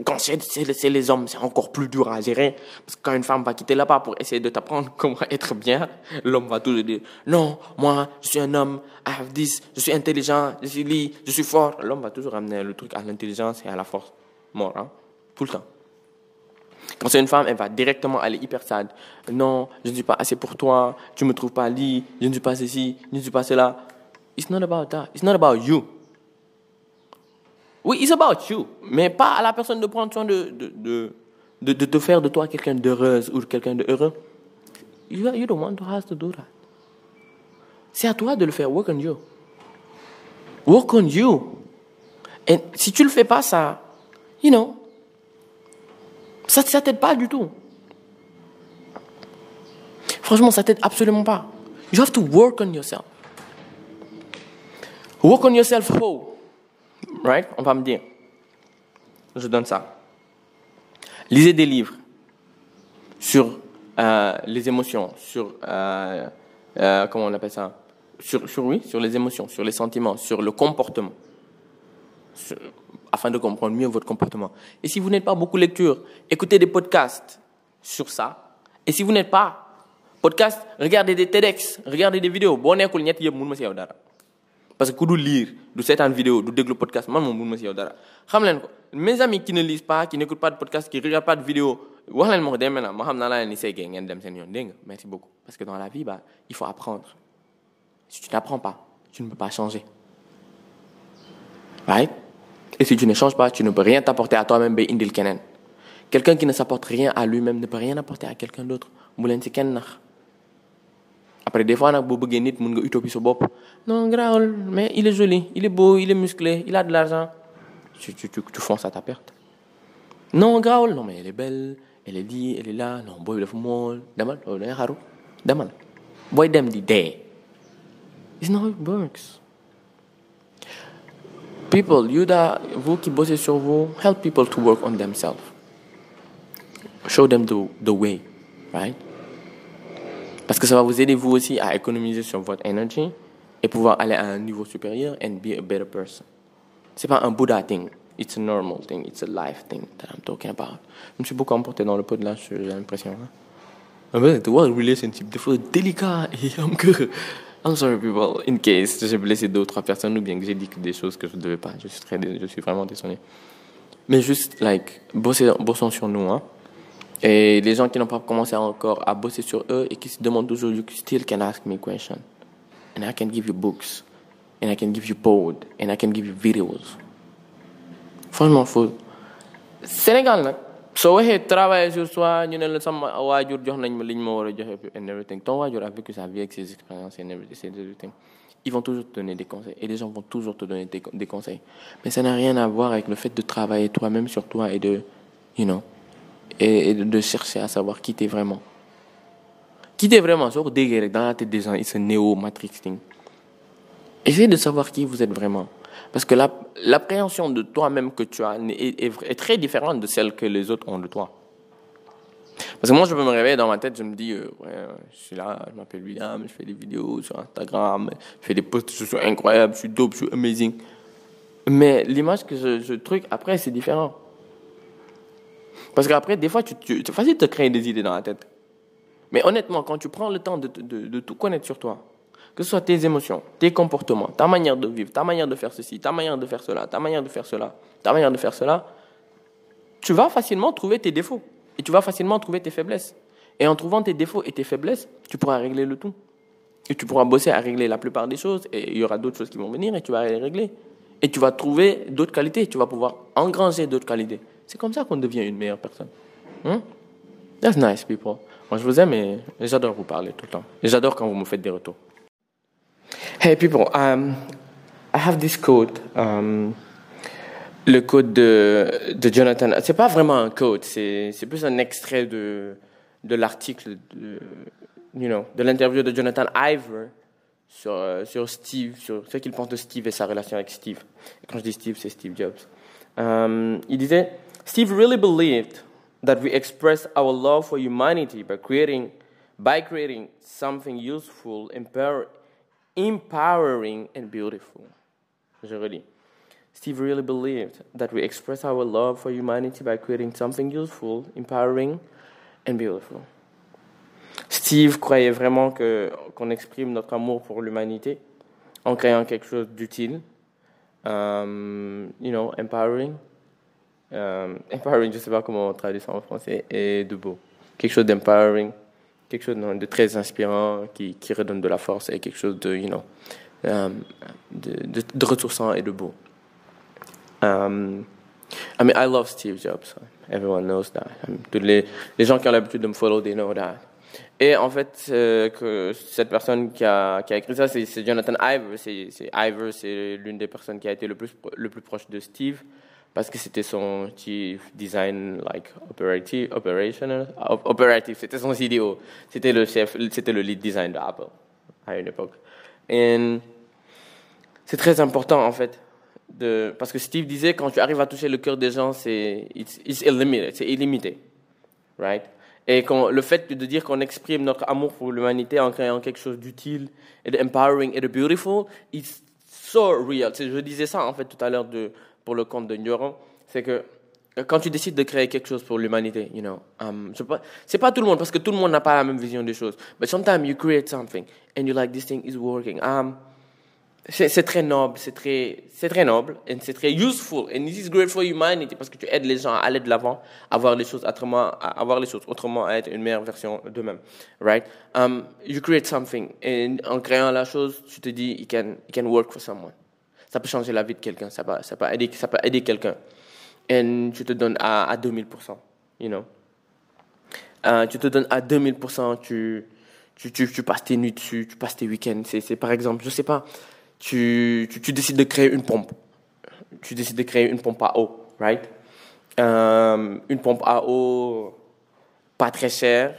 quand c'est les hommes, c'est encore plus dur à gérer. Parce que quand une femme va quitter là-bas pour essayer de t'apprendre comment être bien, l'homme va toujours dire non, moi je suis un homme, I have this, je suis intelligent, je suis li, je suis fort. L'homme va toujours amener le truc à l'intelligence et à la force. Mort, hein? Tout le temps. Quand c'est une femme, elle va directement aller hyper sad. Non, je ne suis pas assez pour toi, tu me trouves pas lit, je ne suis pas ceci, je ne suis pas cela. It's not about that. It's not about you. Oui, it's about you, mais pas à la personne de prendre soin de, de, de, de, de te faire de toi quelqu'un d'heureuse ou quelqu'un de heureux. You, you don't want to have to do that. C'est à toi de le faire. Work on you. Work on you. Et si tu le fais pas, ça, you know, ça, ça t'aide pas du tout. Franchement, ça t'aide absolument pas. You have to work on yourself. Work on yourself how? Right? On va me dire. Je donne ça. Lisez des livres sur euh, les émotions, sur euh, euh, comment on appelle ça? Sur, sur oui, sur les émotions, sur les sentiments, sur le comportement, afin de comprendre mieux votre comportement. Et si vous n'êtes pas beaucoup lecture, écoutez des podcasts sur ça. Et si vous n'êtes pas podcast, regardez des TEDx, regardez des vidéos. Parce que ku du lire du seetaan vidéo du déglu podcast man ma si yow mes amis qui ne lisent pas qui n'écoutent pas de podcast qui regardent pas de vidéo wax leen ma na ma merci beaucoup. Parce que dans la vie bah il faut apprendre. Si tu n'apprends pas tu ne peux pas changer. Right? Et si tu ne changes pas tu ne peux rien t'apporter à toi-même indil quelqu'un qui ne s'apporte rien à lui-même ne peut rien apporter à quelqu'un d'autre. Nax après des fois nag boo bëggee nit mun nga utopie sa bopp. Non grawul mais il est joli il est beau il est musclé il a de l'argent. Tu, tu, tu, fonces à ta perte. Non grawul non mais elle est belle elle est dit elle est là non boy dafa mool. Demal loolu day xaru demal. Booy dem di dee. It's not how it works. People you that vous qui bossez sur vous help people to work on themselves. Show them the, the way right? Parce que ça va vous aider vous aussi à économiser sur votre énergie et pouvoir aller à un niveau supérieur and be a better person c'est pas un Buddha thing it's a normal thing it's a life thing that I'm talking about je me suis beaucoup emporté dans le pot de là j'ai l'impression hein? The world relationship, des fois délicat et que I'm sorry people, in case j'ai blessé deux ou trois personnes ou bien que j'ai dit des choses que je ne devais pas. Je suis très, je suis vraiment désolé. Mais juste, like, bossons sur nous, hein. Et les gens qui n'ont pas commencé encore à bosser sur eux et qui se demandent toujours, you still can ask me questions. And I can give you books. And I can give you code. And I can give you videos. Franchement, faut. Sénégal, nag. soo waxee travailler sur soi ñu ne la sama waajur jox nañ ma liñ ma war a joxe and everything ton waajur a vécu sa vie avec ses expériences and everything ils vont toujours te donner des conseils et les gens vont toujours te donner des, des conseils mais ça n'a rien à voir avec le fait de travailler toi-même sur toi et de you know et, de chercher à savoir qui t'es vraiment qui t'es vraiment déggee rek dans la tête des gens it's a néo matrix thing essayez de savoir qui vous êtes vraiment parce que l'appréhension de toi-même que tu as est, très différente de celle que les autres ont de toi. Parce que moi, je peux me réveiller dans ma tête, je me dis, euh, ouais, je suis là, je m'appelle William, je fais des vidéos sur Instagram, je fais des posts, je suis incroyable, je suis dope, je suis amazing. Mais l'image que je, je truc, après, c'est différent. Parce qu'après, des fois, tu, tu, c'est facile de te créer des idées dans la tête. Mais honnêtement, quand tu prends le temps de, de, de tout connaître sur toi, que ce soit tes émotions, tes comportements, ta manière de vivre, ta manière de faire ceci, ta manière de faire cela, ta manière de faire cela, ta manière de faire cela, tu vas facilement trouver tes défauts et tu vas facilement trouver tes faiblesses. Et en trouvant tes défauts et tes faiblesses, tu pourras régler le tout. Et tu pourras bosser à régler la plupart des choses et il y aura d'autres choses qui vont venir et tu vas les régler. Et tu vas trouver d'autres qualités, tu vas pouvoir engranger d'autres qualités. C'est comme ça qu'on devient une meilleure personne. Hmm? That's nice, people. Moi, je vous aime et j'adore vous parler tout le temps. Et j'adore quand vous me faites des retours. Hey people, um, I have this quote. Um, le code de, de Jonathan. C'est pas vraiment un code, c'est plus un extrait de, de l'article, de, you know, de l'interview de Jonathan Iver sur, euh, sur Steve, sur ce qu'il pense de Steve et sa relation avec Steve. Et quand je dis Steve, c'est Steve Jobs. Um, il disait Steve really believed that we express our love for humanity by creating, by creating something useful, empowering empowering and beautiful. Steve really believed that we express our love for humanity by creating something useful, empowering and beautiful. Steve croyait vraiment que qu'on exprime notre amour pour l'humanité en créant quelque chose d'utile, um, you know, empowering. Um, empowering, je sais pas comment on traduit ça en français, et de beau. Quelque chose d'empowering, quelque chose de très inspirant qui, qui redonne de la force et quelque chose de, you know, um, de, de, ressourçant et de beau. Um, I mean, I love Steve Jobs. Everyone knows that. I mean, tous les, les gens qui ont l'habitude de me follow, they know that. Et en fait, euh, que cette personne qui a, qui a écrit ça, c'est Jonathan Iver. C'est Iver, c'est l'une des personnes qui a été le plus, le plus proche de Steve parce que c'était son chief design like operative operational operative c'était son CDO c'était le chef c'était le lead design d'Apple à une époque. Et c'est très important en fait de parce que Steve disait quand tu arrives à toucher le cœur des gens c'est it's, illimité c'est illimité right? Et quand, le fait de dire qu'on exprime notre amour pour l'humanité en créant quelque chose d'utile et de empowering et de beautiful it's so real. Je disais ça en fait tout à l'heure de pour le compte de Nyoron, c'est que quand tu décides de créer quelque chose pour l'humanité, you know, um, c'est pas tout le monde parce que tout le monde n'a pas la même vision des choses. But sometimes you create something and you like this thing is working. Um, c'est très noble, c'est très, c'est très noble et c'est très useful and this is great for humanity parce que tu aides les gens à aller de l'avant, à voir les choses autrement, à voir les choses autrement, à être une meilleure version d'eux-mêmes, right? Um, you create something et en créant la chose, tu te dis it can, it can work for someone ça peut changer la vie de quelqu'un, ça peut, aider, aider quelqu'un. Et tu te donnes à, à 2000%, you know. Euh, tu te donnes à 2000%, tu, tu, tu, passes tes nuits dessus, tu passes tes week-ends. C'est, par exemple, je sais pas, tu, tu, décides de créer une pompe. Tu décides de créer une pompe à eau, right? Euh, une pompe à eau, pas très cher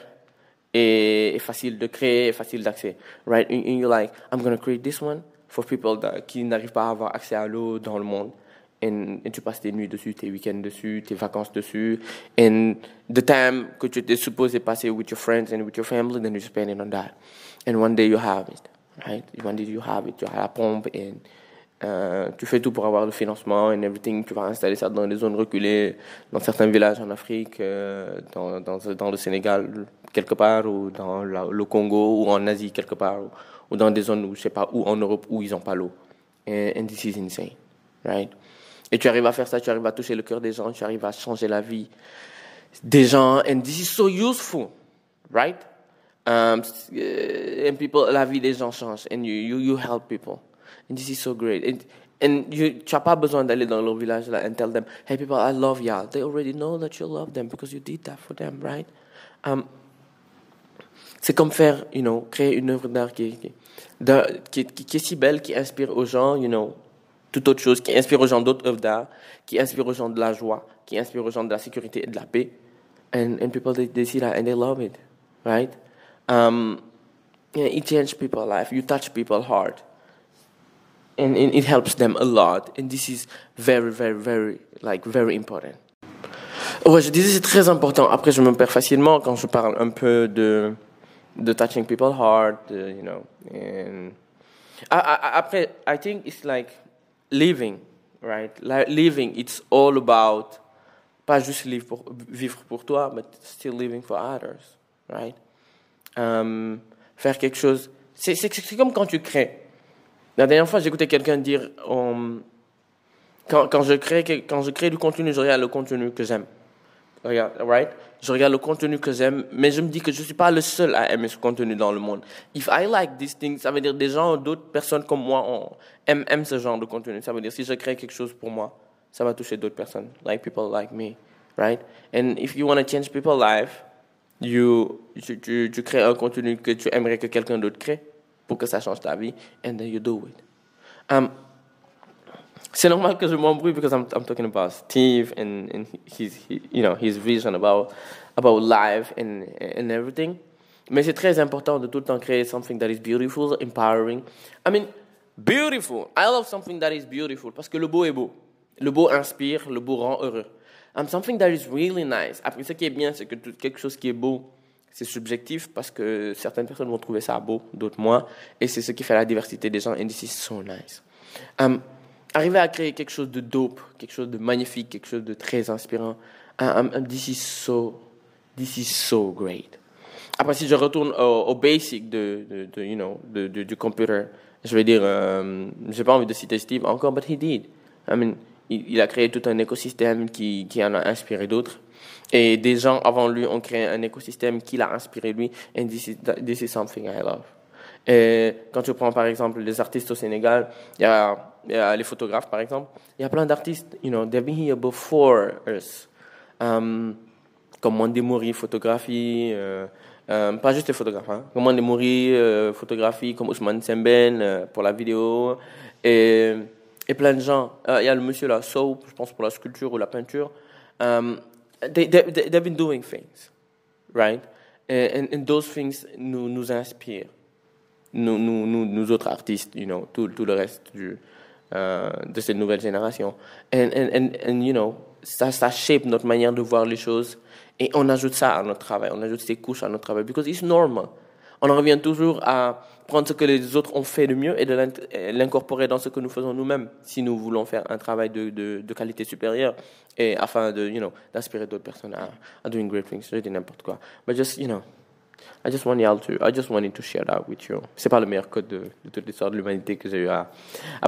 et, et facile de créer, et facile d'accès. Right? And, you're like, I'm to create this one for people that, qui n'arrivent pas à avoir accès à l'eau dans le monde. And tu passes tes nuits dessus, tes week-ends dessus, tes vacances dessus. And the time que tu étais supposé passer with your friends and with your family, then you spend it on that. And one day you have it, right? One day you have it, tu as la pompe and euh, tu fais tout pour avoir le financement and everything. Tu vas installer ça dans des zones reculées, dans certains villages en Afrique, euh, dans, le Sénégal quelque part, ou dans le Congo, ou en Asie quelque part, ou, dans des zones où je sais pas, où en Europe où ils n'ont pas l'eau. And, this is insane, right? Et tu arrives à faire ça, tu arrives à toucher le cœur des gens, tu arrives à changer la vie des gens, and this is so useful, right? Um, and people, la vie des gens change, and you, you, you help people. And this is so great. And, and you, tu n'as pas besoin d'aller dans leur village là and tell them, hey people, I love y'all. They already know that you love them because you did that for them, right? Um, c'est comme faire, you know, créer une œuvre d'art qui, qui, qui, qui, est si belle, qui inspire aux gens, you know, toute autre chose, qui inspire aux gens d'autres œuvres d'art, qui inspire aux gens de la joie, qui inspire aux gens de la sécurité et de la paix. And, and people, they, they see that and they love it, right? Um, yeah, it changes people's life. You touch people's heart. And, and it helps them a lot. And this is very, very, very, like, very important. Ouais, je disais c'est très important. Après, je me perds facilement quand je parle un peu de, de touching people's heart, you know. And I, I, après, I think it's like living, right? Like living, it's all about pas juste vivre pour, vivre pour toi, but still living for others, right? Um, faire quelque chose. C'est comme quand tu crées. La dernière fois, j'écoutais quelqu'un dire um, quand, quand, je crée, quand je crée du contenu, je regarde le contenu que j'aime. Regarde, right? Je regarde le contenu que j'aime, mais je me dis que je ne suis pas le seul à aimer ce contenu dans le monde. If I like these things, ça veut dire des gens, d'autres personnes comme moi on, aiment, ce genre de contenu. Ça veut dire si je crée quelque chose pour moi, ça va toucher d'autres personnes, like people like me, right? And if you want to change people's life, you, tu, tu, tu crées un contenu que tu aimerais que quelqu'un d'autre crée pour que ça change ta vie, and then you do it. Um, c'est normal que je m'embrouille because I'm, I'm talking about Steve and, and his, you know, his vision about, about life and, and everything. Mais c'est très important de tout le temps créer something that is beautiful, empowering. I mean, beautiful. I love something that is beautiful parce que le beau est beau. Le beau inspire, le beau rend heureux. Um, something that is really nice. Après, ce qui est bien, c'est que tout, quelque chose qui est beau, c'est subjectif parce que certaines personnes vont trouver ça beau, d'autres moins. Et c'est ce qui fait la diversité des gens. And this is so nice. Um, arriver à créer quelque chose de dope, quelque chose de magnifique, quelque chose de très inspirant. Um, um, this is so, this is so great. Après, si je retourne au, basic de, de, de, you know, de, du computer, je vais dire, euh, j'ai pas envie de citer Steve encore, but he did. I mean, il, il a créé tout un écosystème qui, qui en a inspiré d'autres. Et des gens avant lui ont créé un écosystème qui l'a inspiré lui. And this is, this is something I love. Et quand tu prends par exemple les artistes au Sénégal, il y a les photographes par exemple, il y a plein d'artistes, you know, they've been here before us. Um, comme Mandemori, photographie, euh, euh, pas juste les photographes, hein, comme Mandemori, euh, photographie, comme Ousmane Semben euh, pour la vidéo, et, et plein de gens. Euh, il y a le monsieur là, Soap, je pense pour la sculpture ou la peinture. Um, they, they, they've been doing things, right? And, and those things nous, nous inspirent nous, nous, nous, nous autres artistes, you know, tout, tout le reste du, euh, de cette nouvelle génération. And, and, and, you know, ça, ça shape notre manière de voir les choses et on ajoute ça à notre travail, on ajoute ces couches à notre travail, because it's normal. On en revient toujours à prendre ce que les autres ont fait de mieux et de l'incorporer dans ce que nous faisons nous-mêmes, si nous voulons faire un travail de, de, de qualité supérieure et afin de, you know, d'inspirer d'autres personnes à, à doing great things. Je dis n'importe quoi. But just, you know, I just want y'all to, I just wanted to share that with you. C'est pas le meilleur code de, toute l'histoire de l'humanité que j'ai eu à,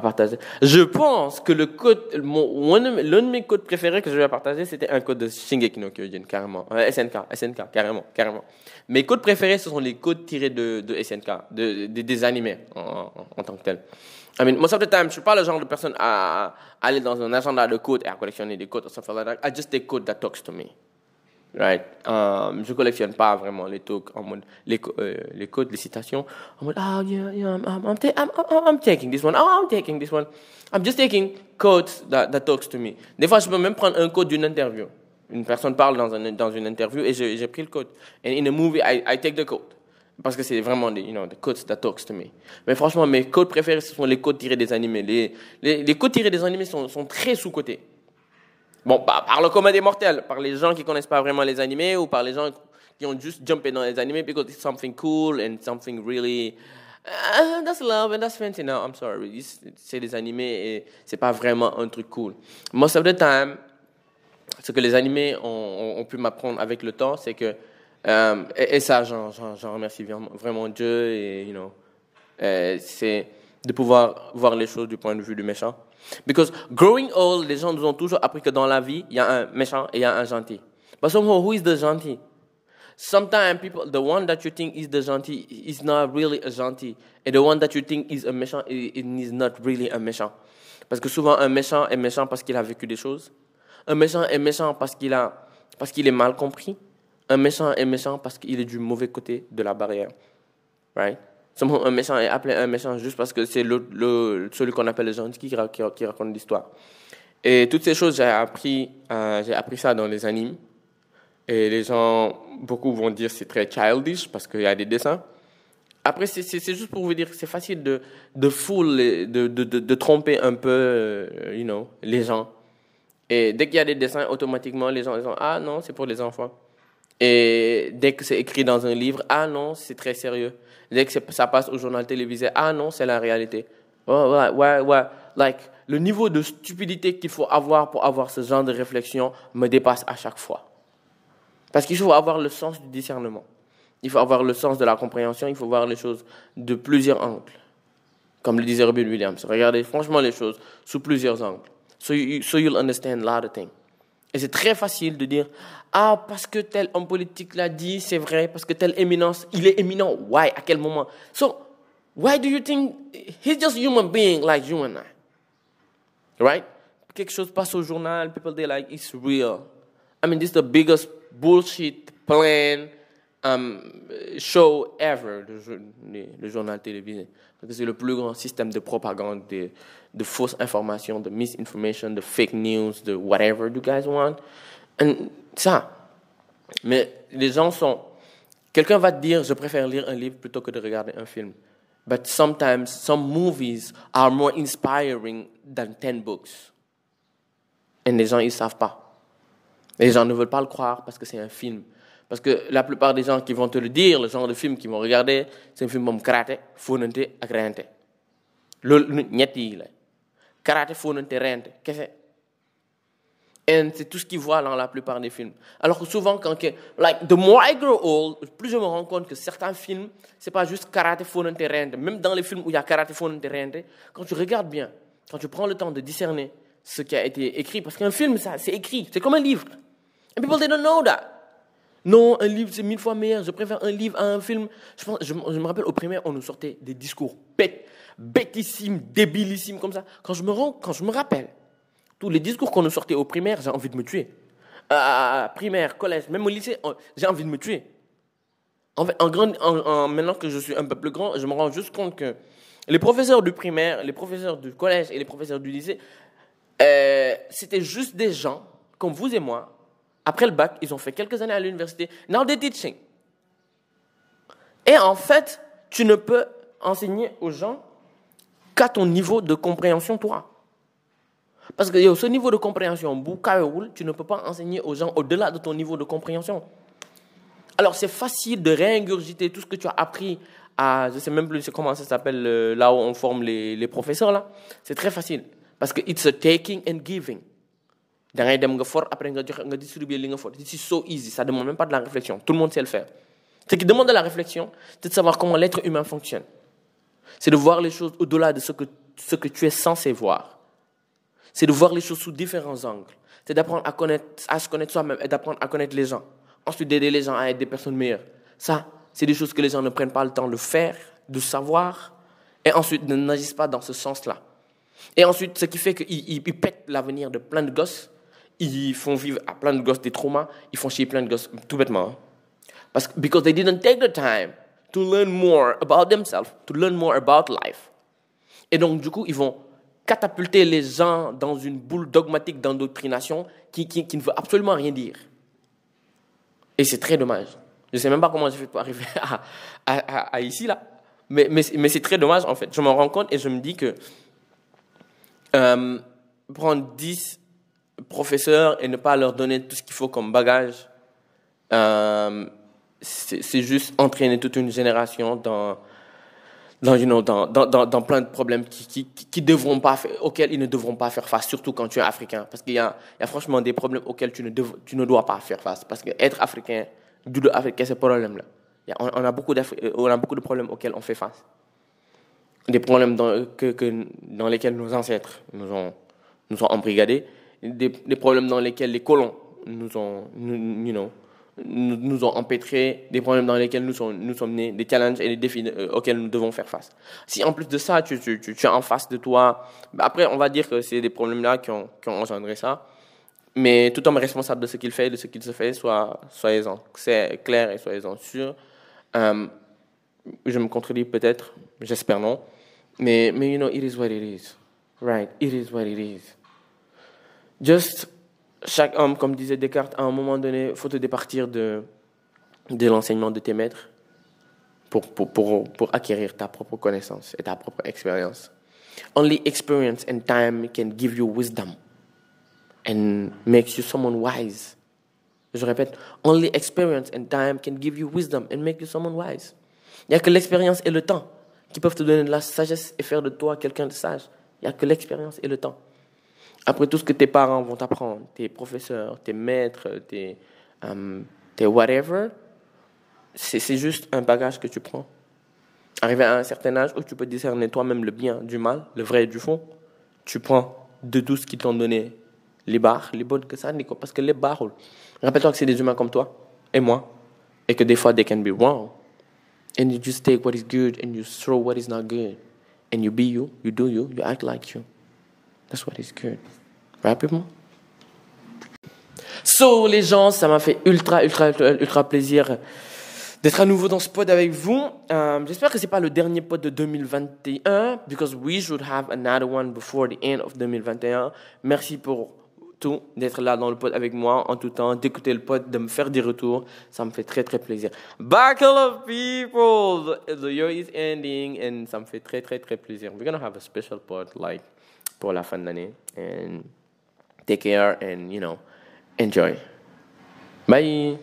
partager. Je pense que le code, l'un de mes codes préférés que j'ai eu à partager, c'était un code de Shingeki Kyojin, carrément. Euh, SNK, SNK, carrément, carrément. Mes codes préférés, ce sont les codes tirés de, SNK, de, de, des animés en, tant que tel. I mean, most of the time, je suis pas le genre de personne à, à aller dans un agenda de codes et à collectionner des codes or something like that. I just take code that talks to me. Right. Um, je collectionne pas vraiment les talks en mode les, euh, les codes, les citations en mode ah oh, yeah yeah I'm I'm, I'm, I'm, taking this one oh I'm taking this one I'm just taking codes that, that talks to me. Des fois je peux même prendre un code d'une interview. Une personne parle dans, un, dans une interview et j'ai pris le quote. And in a movie, I, I take the quote. Parce que c'est vraiment des, you know, the quotes that talks to me. Mais franchement, mes quotes préférés, ce sont les quotes tirés des animés. Les, les, les quotes tirés des animés sont, sont très sous-cotés. Bon, par le commun des mortels, par les gens qui connaissent pas vraiment les animés ou par les gens qui ont juste jumpé dans les animés because it's something cool and something really uh, that's love and that's fancy. No, I'm sorry. C'est des animés et c'est pas vraiment un truc cool. Most of the time, ce que les animés ont, ont, pu m'apprendre avec le temps, c'est que euh, et, ça, j'en remercie vraiment Dieu et you know, euh, c'est de pouvoir voir les choses du point de vue du méchant. Because growing old, les gens nous ont toujours appris que dans la vie, il y a un méchant et il y a un gentil. But somehow, who is the gentil? Sometimes people, the one that you think is the gentil is not really a gentil. And the one that you think is a méchant is not really a méchant. Parce que souvent, un méchant est méchant parce qu'il a vécu des choses. Un méchant est méchant parce qu'il a, parce qu'il est mal compris. Un méchant est méchant parce qu'il est du mauvais côté de la barrière. Right? Un méchant est appelé un méchant juste parce que c'est celui qu'on appelle le gentil qui, qui, raconte l'histoire. Et toutes ces choses, j'ai appris, euh, j'ai appris ça dans les animes. Et les gens, beaucoup vont dire c'est très childish parce qu'il y a des dessins. Après, c'est juste pour vous dire que c'est facile de, tromper un peu, euh, les gens. Et dès qu'il y a des dessins, automatiquement, les gens disent Ah non, c'est pour les enfants. Et dès que c'est écrit dans un livre, ah non, c'est très sérieux. Dès que ça passe au journal télévisé, ah non, c'est la réalité. ouais, ouais. Like, le niveau de stupidité qu'il faut avoir pour avoir ce genre de réflexion me dépasse à chaque fois. Parce qu'il faut avoir le sens du discernement. Il faut avoir le sens de la compréhension. Il faut voir les choses de plusieurs angles. Comme le disait Robin Williams. Regardez franchement les choses sous plusieurs angles. So, you, so you'll understand a lot of things. Et c'est très facile de dire Ah, parce que tel homme politique l'a dit, c'est vrai, parce que telle éminence, il est éminent. Why? À quel moment? So, why do you think he's just human being like you and I? Right? Quelque chose passe au journal, people they like, it's real. I mean, this is the biggest bullshit plan um, show ever, le, le journal télévisé. C'est le plus grand système de propagande, de, fausses informations, de misinformation, de fake news, de whatever you guys want. And ça. Mais les gens sont. Quelqu'un va te dire, je préfère lire un livre plutôt que de regarder un film. But sometimes some movies are more inspiring than 10 books. Et les gens, ils savent pas. Les gens ne veulent pas le croire parce que c'est un film. Parce que la plupart des gens qui vont te le dire, le genre de film qu'ils vont regarder, c'est un film comme karaté, fonante et rente. loolu ñett yi la. Karaté fonante rente kese. Et c'est tout ce qu'ils voient dans la plupart des films. Alors que souvent quand que like the more I grow old plus je me rends compte que certains films c'est pas juste karaté fonante rente même dans les films où il y a karaté fonante rente quand tu regardes bien quand tu prends le temps de discerner ce qui a été écrit parce qu'un film ça c'est écrit c'est comme un livre. And people they don't know that non, un livre, c'est mille fois meilleur. Je préfère un livre à un film. Je, pense, je, me rappelle au primaire, on nous sortait des discours bêtes, bêtissimes, débilissimes comme ça. Quand je me, rends, quand je me rappelle tous les discours qu'on nous sortait au primaire, j'ai envie de me tuer. Euh, primaire, collège, même au lycée, j'ai envie de me tuer. En fait, en grand, en, maintenant que je suis un peu plus grand, je me rends juste compte que les professeurs du primaire, les professeurs du collège et les professeurs du lycée, euh, c'était juste des gens comme vous et moi après le bac, ils ont fait quelques années à l'université. Now they're teaching. Et en fait, tu ne peux enseigner aux gens qu'à ton niveau de compréhension, toi. Parce que ce niveau de compréhension, tu ne peux pas enseigner aux gens au-delà de ton niveau de compréhension. Alors c'est facile de réingurgiter tout ce que tu as appris à, je sais même plus comment ça s'appelle, là où on forme les, les professeurs, là. C'est très facile. Parce que it's a taking and giving dem nga for après nga joxe nga distribuer li nga for. C'est so easy ça demande même pas de la réflexion. Tout le monde sait le faire. Ce qui demande de la réflexion c'est de savoir comment l'être humain fonctionne. C'est de voir les choses au-delà de ce que ce que tu es censé voir. C'est de voir les choses sous différents angles. C'est d'apprendre à connaître à se connaître soi-même et d'apprendre à connaître les gens. Ensuite d'aider les gens à être des personnes meilleures. Ça c'est des choses que les gens ne prennent pas le temps de faire de savoir. Et ensuite ne n'agissent pas dans ce sens-là. Et ensuite ce qui fait qu'ils pètent l'avenir de plein de gosses ils font vivre à plein de gosses des traumas, ils font chier plein de gosses tout bêtement. Parce que because they didn't take the time to learn more about themselves, to learn more about life. Et donc du coup, ils vont catapulter les gens dans une boule dogmatique d'endoctrination qui, qui, ne veut absolument rien dire. Et c'est très dommage. Je ne sais même pas comment fait pour arriver à, ici, là. Mais, mais, mais c'est très dommage, en fait. Je m'en rends compte et je me dis que euh, prendre 10 professeurs et ne pas leur donner tout ce qu'il faut comme bagage, euh, c'est juste entraîner toute une génération dans, dans, plein de problèmes auxquels ils ne devront pas faire face, surtout quand tu es africain. Parce qu'il y a, franchement des problèmes auxquels tu ne, dois pas faire face. Parce que être africain, du africain, c'est problème-là. On, on, a beaucoup on a beaucoup de problèmes auxquels on fait face. Des problèmes dans, que, que, dans lesquels nos ancêtres nous ont embrigadés. Des, problèmes dans lesquels les colons nous ont, you know, nous, ont empêtrés, des problèmes dans lesquels nous sommes, nous sommes nés, des challenges et des défis euh, auxquels nous devons faire face. Si en plus de ça, tu, es en face de toi, bah, après, on va dire que c'est des problèmes-là qui ont, engendré ça, mais tout homme responsable de ce qu'il fait, de ce qu'il se fait, soyez-en clair et soyez-en sûr. Euh, je me contredis peut-être, j'espère non, mais, mais you know, it is what it is. Right, it is what it is. Just chaque homme, comme disait Descartes, à un moment donné, il faut te départir de, de l'enseignement de tes maîtres pour, pour, pour, pour, acquérir ta propre connaissance et ta propre expérience. Only experience and time can give you wisdom and makes you someone wise. Je répète, only experience and time can give you wisdom and make you someone wise. Il n'y a que l'expérience et le temps qui peuvent te donner de la sagesse et faire de toi quelqu'un de sage. Il n'y a que l'expérience et le temps. Après tout ce que tes parents vont t'apprendre, tes professeurs, tes maîtres, tes, tes whatever, c'est juste un bagage que tu prends. Arrivé à un certain âge où tu peux discerner toi-même le bien du mal, le vrai du fond, tu prends de tout ce qu'ils t'ont donné les barres, les bonnes que ça, parce que les barres, rappelle-toi que c'est des humains comme toi et moi, et que des fois, they can be wrong. And you just take what is good and you throw what is not good. And you be you, you do you, you act like you. That's what is good. Rapidement. So, les gens, ça m'a fait ultra, ultra, ultra, plaisir d'être à nouveau dans ce pod avec vous. Um, J'espère que c'est pas le dernier pod de 2021, because we should have another one before the end of 2021. Merci pour tout, d'être là dans le pod avec moi en tout temps, d'écouter le pod, de me faire des retours. Ça me fait très, très plaisir. Back of people! The year is ending and ça me fait très, très, très plaisir. We're gonna have a special pod, like, pour la fin de l'année. And take care and, you know, enjoy. Bye!